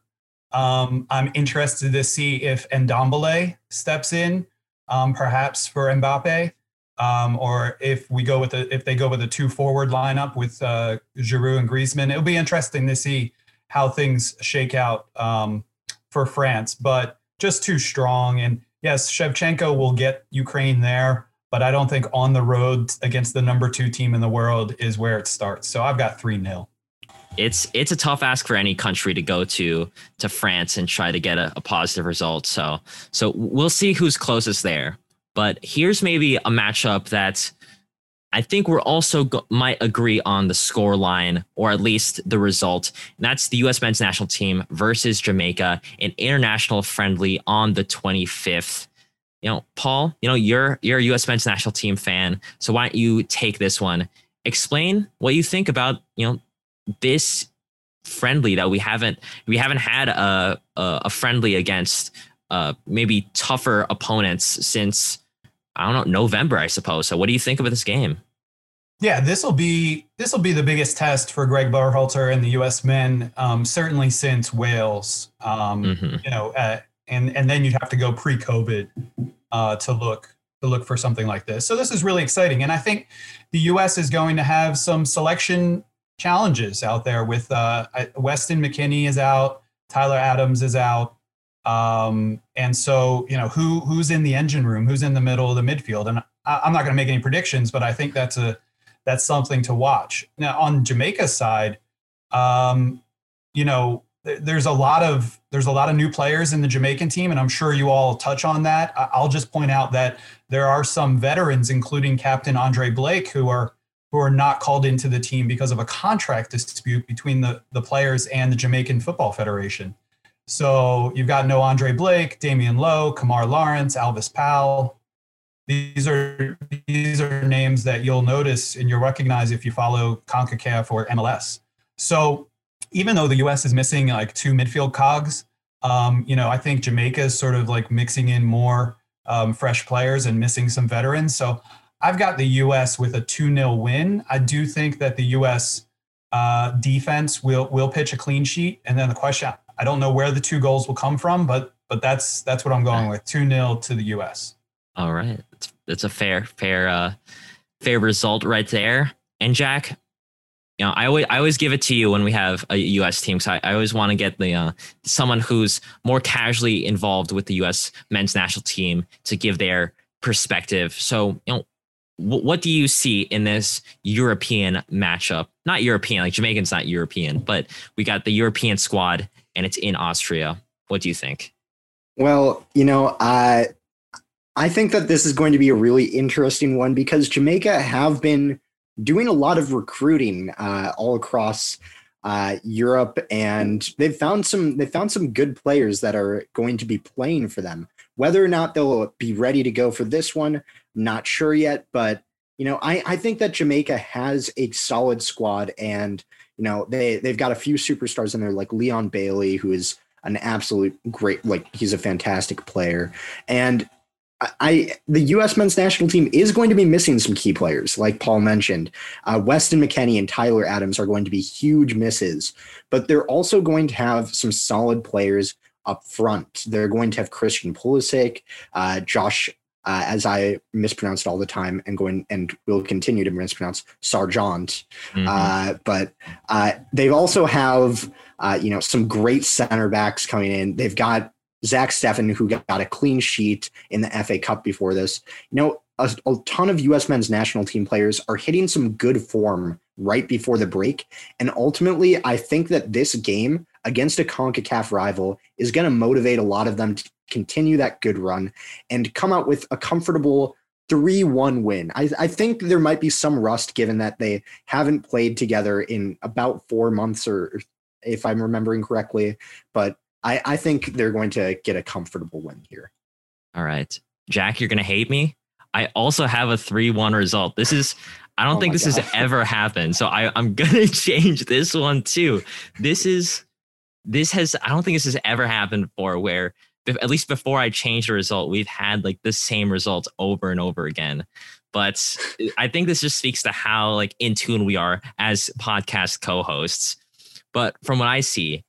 Um, I'm interested to see if Ndombele steps in, um, perhaps for Mbappe, um, or if we go with a, if they go with a two forward lineup with uh, Giroud and Griezmann. It'll be interesting to see how things shake out um, for France, but just too strong. And yes, Shevchenko will get Ukraine there but I don't think on the road against the number two team in the world is where it starts. So I've got 3 0. It's it's a tough ask for any country to go to to France and try to get a, a positive result. So so we'll see who's closest there. But here's maybe a matchup that I think we're also go- might agree on the score line or at least the result. And that's the U.S. men's national team versus Jamaica, an international friendly on the 25th you know, Paul, you know, you're you're a U.S. men's national team fan, so why don't you take this one? Explain what you think about you know this friendly that we haven't we haven't had a a, a friendly against uh, maybe tougher opponents since I don't know November, I suppose. So, what do you think about this game? Yeah, this will be this will be the biggest test for Greg Berhalter and the U.S. men, um, certainly since Wales. Um, mm-hmm. You know, uh, and and then you'd have to go pre-COVID uh, to look to look for something like this. So this is really exciting, and I think the U.S. is going to have some selection challenges out there. With uh, Weston McKennie is out, Tyler Adams is out, um, and so you know who who's in the engine room, who's in the middle of the midfield, and I, I'm not going to make any predictions, but I think that's a that's something to watch. Now on Jamaica's side, um, you know there's a lot of there's a lot of new players in the Jamaican team, and I'm sure you all touch on that. I'll just point out that there are some veterans, including Captain Andre Blake, who are who are not called into the team because of a contract dispute between the, the players and the Jamaican Football Federation. So you've got no Andre Blake, Damian Lowe, Kemar Lawrence, Alvas Powell. These are these are names that you'll notice and you'll recognize if you follow CONCACAF or MLS. So even though the U.S. is missing like two midfield cogs, um, you know, I think Jamaica is sort of like mixing in more um, fresh players and missing some veterans. So I've got the U.S. with a 2 0 win. I do think that the U.S. Uh, defense will will pitch a clean sheet. And then the question, I don't know where the two goals will come from, but but that's that's what I'm going with 2 0 to the U.S. All right. It's, it's a fair, fair, uh, fair result right there. And Jack, you know, I always I always give it to you when we have a U.S. team. So I, I always want to get the uh, someone who's more casually involved with the U.S. men's national team to give their perspective. So you know, what do you see in this European matchup? Not European, like Jamaican's not European, but we got the European squad and it's in Austria. What do you think? Well, you know, I I think that this is going to be a really interesting one because Jamaica have been doing a lot of recruiting uh, all across uh, Europe, and they've found some they found some good players that are going to be playing for them. Whether or not they'll be ready to go for this one, not sure yet. But you know, I, I think that Jamaica has a solid squad, and you know they they've got a few superstars in there like Leon Bailey, who is an absolute great like he's a fantastic player, and I the U.S. men's national team is going to be missing some key players, like Paul mentioned. Uh, Weston McKennie and Tyler Adams are going to be huge misses, but they're also going to have some solid players up front. They're going to have Christian Pulisic, uh, Josh, uh, as I mispronounced all the time, and going and will continue to mispronounce Sargent. Mm-hmm. Uh, but uh, they also have uh, you know some great center backs coming in. They've got Zach Steffen, who got a clean sheet in the FA Cup before this. You know, a, a, ton of U.S. men's national team players are hitting some good form right before the break. And ultimately, I think that this game against a CONCACAF rival is going to motivate a lot of them to continue that good run and come out with a comfortable 3 1 win. I, I think there might be some rust given that they haven't played together in about four months, or if I'm remembering correctly. But I, I think they're going to get a comfortable win here. All right. Jack, you're going to hate me. I also have a 3 1 result. This is, I don't oh think this has ever happened. So I, I'm going to change this one too. This is, this has, I don't think this has ever happened before where, at least before I changed the result, we've had like the same result over and over again. But I think this just speaks to how like in tune we are as podcast co-hosts. But from what I see,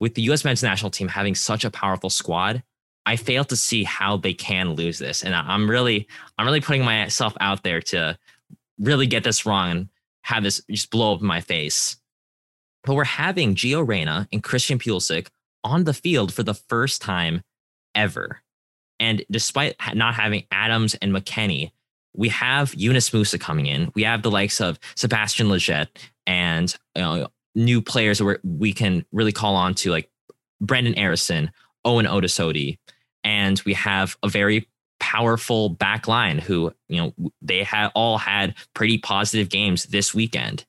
with the U.S. men's national team having such a powerful squad, I fail to see how they can lose this. And I'm really, I'm really putting myself out there to really get this wrong and have this just blow up in my face. But we're having Gio Reyna and Christian Pulisic on the field for the first time ever. And despite not having Adams and McKennie, we have Yunus Musah coming in. We have the likes of Sebastian Lletget and you know, new players where we can really call on to like Brendan Aaronson, Owen Otasowie, and we have a very powerful back line who, you know, they have all had pretty positive games this weekend.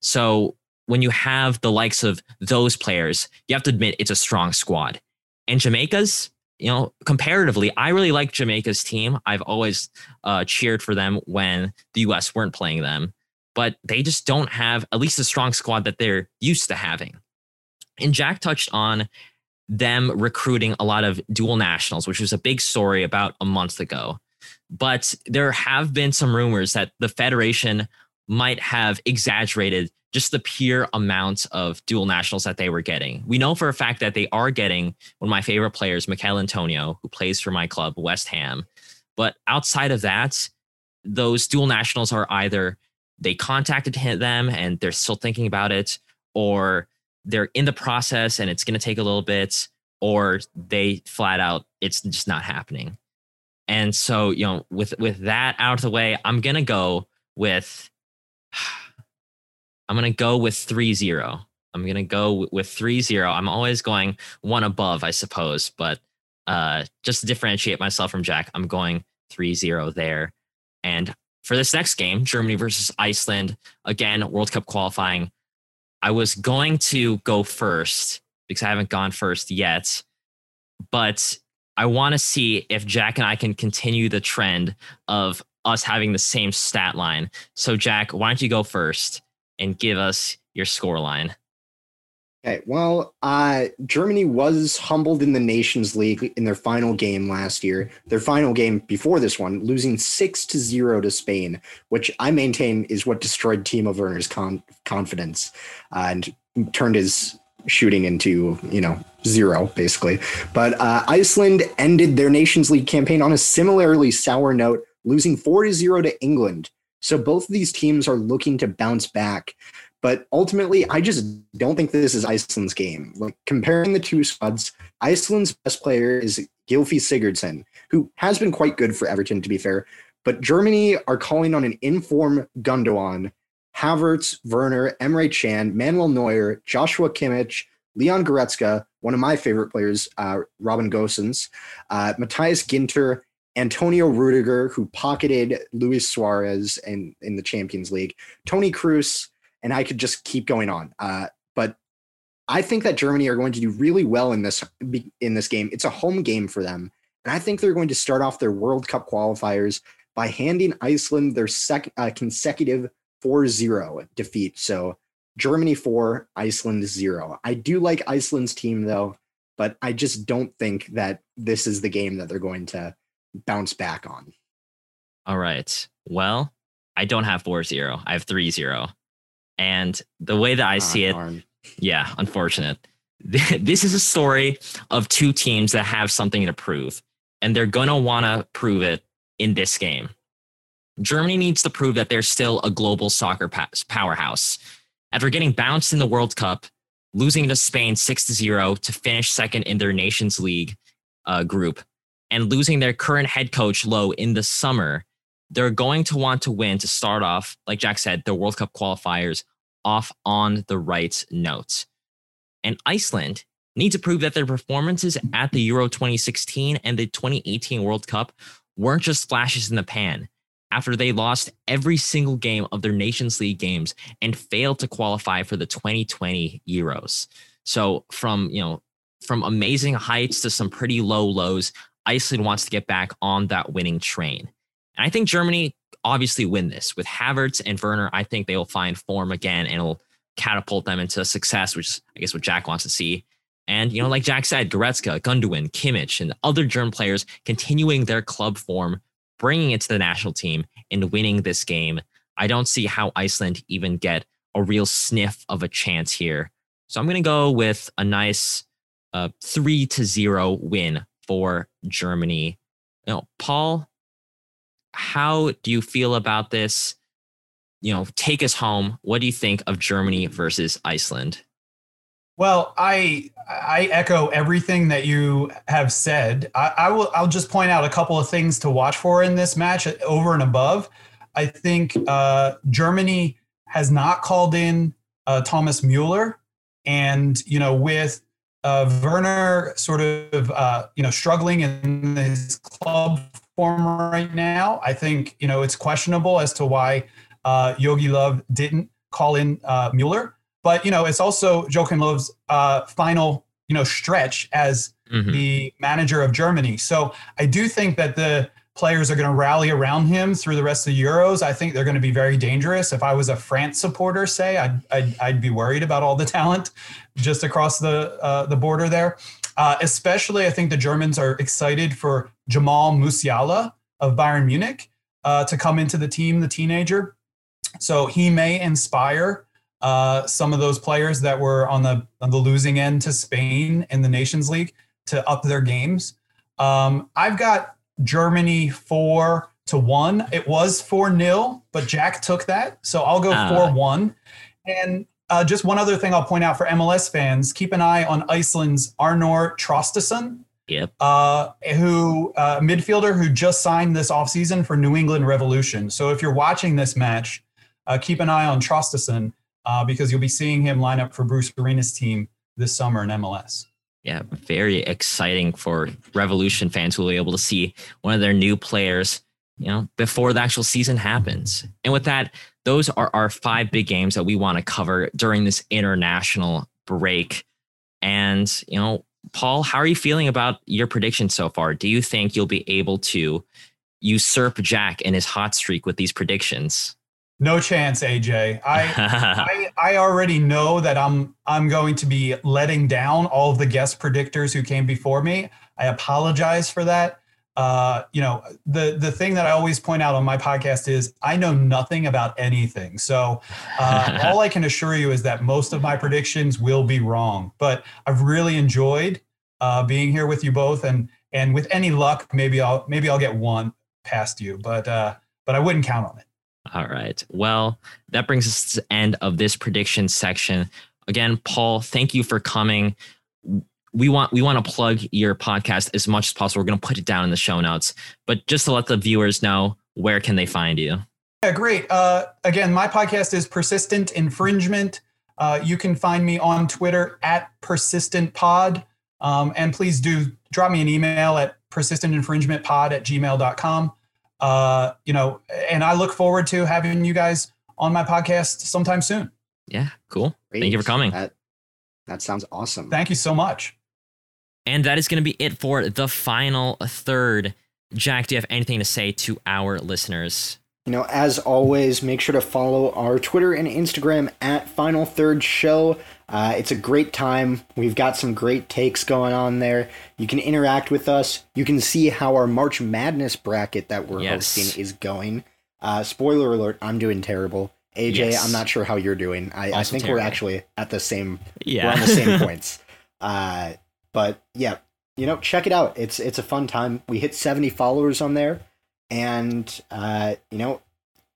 So when you have the likes of those players, you have to admit it's a strong squad. And Jamaica's, you know, comparatively, I really like Jamaica's team. I've always uh, cheered for them when the US weren't playing them, but they just don't have at least a strong squad that they're used to having. And Jack touched on them recruiting a lot of dual nationals, which was a big story about a month ago. But there have been some rumors that the Federation might have exaggerated just the pure amount of dual nationals that they were getting. We know for a fact that they are getting one of my favorite players, Michail Antonio, who plays for my club, West Ham. But outside of that, those dual nationals are either they contacted them and they're still thinking about it, or they're in the process and it's going to take a little bit, or they flat out it's just not happening. And so, you know, with with that out of the way, I'm going to go with I'm going to go with 3 0. I'm going to go with 3 0. I'm always going one above, I suppose, but uh, just to differentiate myself from Jack, I'm going 3 0 there. And for this next game, Germany versus Iceland, again, World Cup qualifying, I was going to go first because I haven't gone first yet. But I want to see if Jack and I can continue the trend of us having the same stat line. So, Jack, why don't you go first? and give us your score line. Okay, well, uh, Germany was humbled in the Nations League in their final game last year. Their final game before this one, losing six to zero to Spain, which I maintain is what destroyed Timo Werner's con- confidence uh, and turned his shooting into you know zero basically. But uh, Iceland ended their Nations League campaign on a similarly sour note, losing four to zero to England so both of these teams are looking to bounce back. But ultimately, I just don't think this is Iceland's game. Like comparing the two squads, Iceland's best player is Gylfi Sigurdsson, who has been quite good for Everton, to be fair. But Germany are calling on an inform Gundogan, Havertz, Werner, Emre Can, Manuel Neuer, Joshua Kimmich, Leon Goretzka, one of my favorite players, uh, Robin Gosens, uh, Matthias Ginter, Antonio Rudiger, who pocketed Luis Suarez in, in the Champions League, Toni Kroos, and I could just keep going on. Uh, but I think that Germany are going to do really well in this in this game. It's a home game for them, and I think they're going to start off their World Cup qualifiers by handing Iceland their second uh, consecutive 4-0 defeat. So Germany 4, Iceland 0. I do like Iceland's team though, but I just don't think that this is the game that they're going to bounce back on. All right. Well, I don't have four zero. I have three zero. And the way that I ah, see it, darn. yeah, unfortunate. This is a story of two teams that have something to prove, and they're going to want to prove it in this game. Germany needs to prove that they're still a global soccer powerhouse. After getting bounced in the World Cup, losing to Spain 6 0 to finish second in their Nations League uh, group, and losing their current head coach Löw in the summer, they're going to want to win to start off, like Jack said, the World Cup qualifiers off on the right note. And Iceland need to prove that their performances at the Euro 2016 and the 2018 World Cup weren't just flashes in the pan after they lost every single game of their Nations League games and failed to qualify for the 2020 Euros. So from, you know, from amazing heights to some pretty low lows, Iceland wants to get back on that winning train. And I think Germany obviously win this with Havertz and Werner. I think they will find form again and it'll catapult them into success, which is, I guess, what Jack wants to see. And, you know, like Jack said, Goretzka, Gundogan, Kimmich, and other German players continuing their club form, bringing it to the national team and winning this game. I don't see how Iceland even get a real sniff of a chance here. So I'm going to go with a nice uh, three to zero win for Germany. Know, Paul, how do you feel about this? You know, take us home. What do you think of Germany versus Iceland? Well, I I echo everything that you have said. I, I, will I'll just point out a couple of things to watch for in this match over and above. I think uh, Germany has not called in uh, Thomas Mueller, and you know with uh, Werner sort of uh, you know struggling in his club form right now, I think you know it's questionable as to why uh, Jogi Löw didn't call in uh, Mueller. But you know, it's also Joachim Löw's uh, final you know stretch as mm-hmm. the manager of Germany. So I do think that the players are going to rally around him through the rest of the Euros. I think they're going to be very dangerous. If I was a France supporter, say, I'd I'd, I'd be worried about all the talent just across the uh, the border there. Uh, especially, I think the Germans are excited for Jamal Musiala of Bayern Munich uh, to come into the team, the teenager. So he may inspire uh, some of those players that were on the on the losing end to Spain in the Nations League to up their games. Um, I've got Germany four to one. It was four nil, but Jack took that, so I'll go uh. four one. And uh, just one other thing I'll point out for MLS fans: keep an eye on Iceland's Arnor Traustason. Yep. Uh, who uh, midfielder who just signed this offseason for New England Revolution. So if you're watching this match, uh, keep an eye on Traustason uh, because you'll be seeing him line up for Bruce Arena's team this summer in MLS. Yeah, very exciting for Revolution fans who will be able to see one of their new players, you know, before the actual season happens. And with that, those are our five big games that we want to cover during this international break. And, you know, Paul, how are you feeling about your prediction so far? Do you think you'll be able to usurp Jack in his hot streak with these predictions? No chance, AJ. I, I I already know that I'm I'm going to be letting down all of the guest predictors who came before me. I apologize for that. Uh, you know, the the thing that I always point out on my podcast is I know nothing about anything. So uh, all I can assure you is that most of my predictions will be wrong. But I've really enjoyed uh, being here with you both, and and with any luck, maybe I'll maybe I'll get one past you. But uh, but I wouldn't count on it. All right. Well, that brings us to the end of this prediction section. Again, Paul, thank you for coming. We want we want to plug your podcast as much as possible. We're going to put it down in the show notes, but just to let the viewers know, where can they find you? Yeah, great. Uh, again, my podcast is Persistent Infringement. Uh, you can find me on Twitter at Persistent Pod. Um, and please do drop me an email at persistentinfringementpod at gmail.com. Uh, you know, and I look forward to having you guys on my podcast sometime soon. Yeah, cool. Great. Thank you for coming. That, that sounds awesome. Thank you so much. And that is going to be it for the final third. Jack, do you have anything to say to our listeners? You know, as always, make sure to follow our Twitter and Instagram at Final Third Show. Uh, it's a great time. We've got some great takes going on there. You can interact with us. You can see how our March Madness bracket that we're yes. hosting is going. Uh, spoiler alert: I'm doing terrible. AJ, yes. I'm not sure how you're doing. I, I think terrible. we're actually at the same. Yeah, we're on the same points. Uh, but yeah, you know, check it out. It's it's a fun time. We hit 70 followers on there, and uh, you know,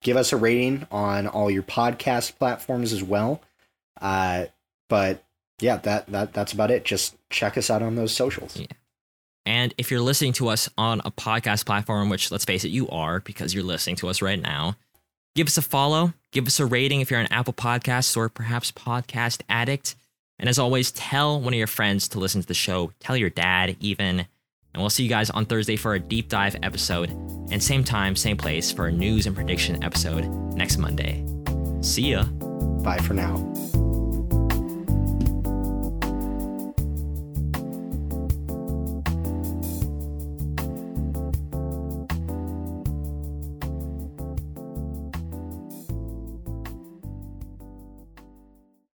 give us a rating on all your podcast platforms as well. Uh, but yeah, that that that's about it. Just check us out on those socials. Yeah. And if you're listening to us on a podcast platform, which let's face it, you are because you're listening to us right now, give us a follow, give us a rating if you're on Apple Podcasts or perhaps Podcast Addict. And as always, tell one of your friends to listen to the show. Tell your dad, even. And we'll see you guys on Thursday for a deep dive episode. And same time, same place for a news and prediction episode next Monday. See ya. Bye for now.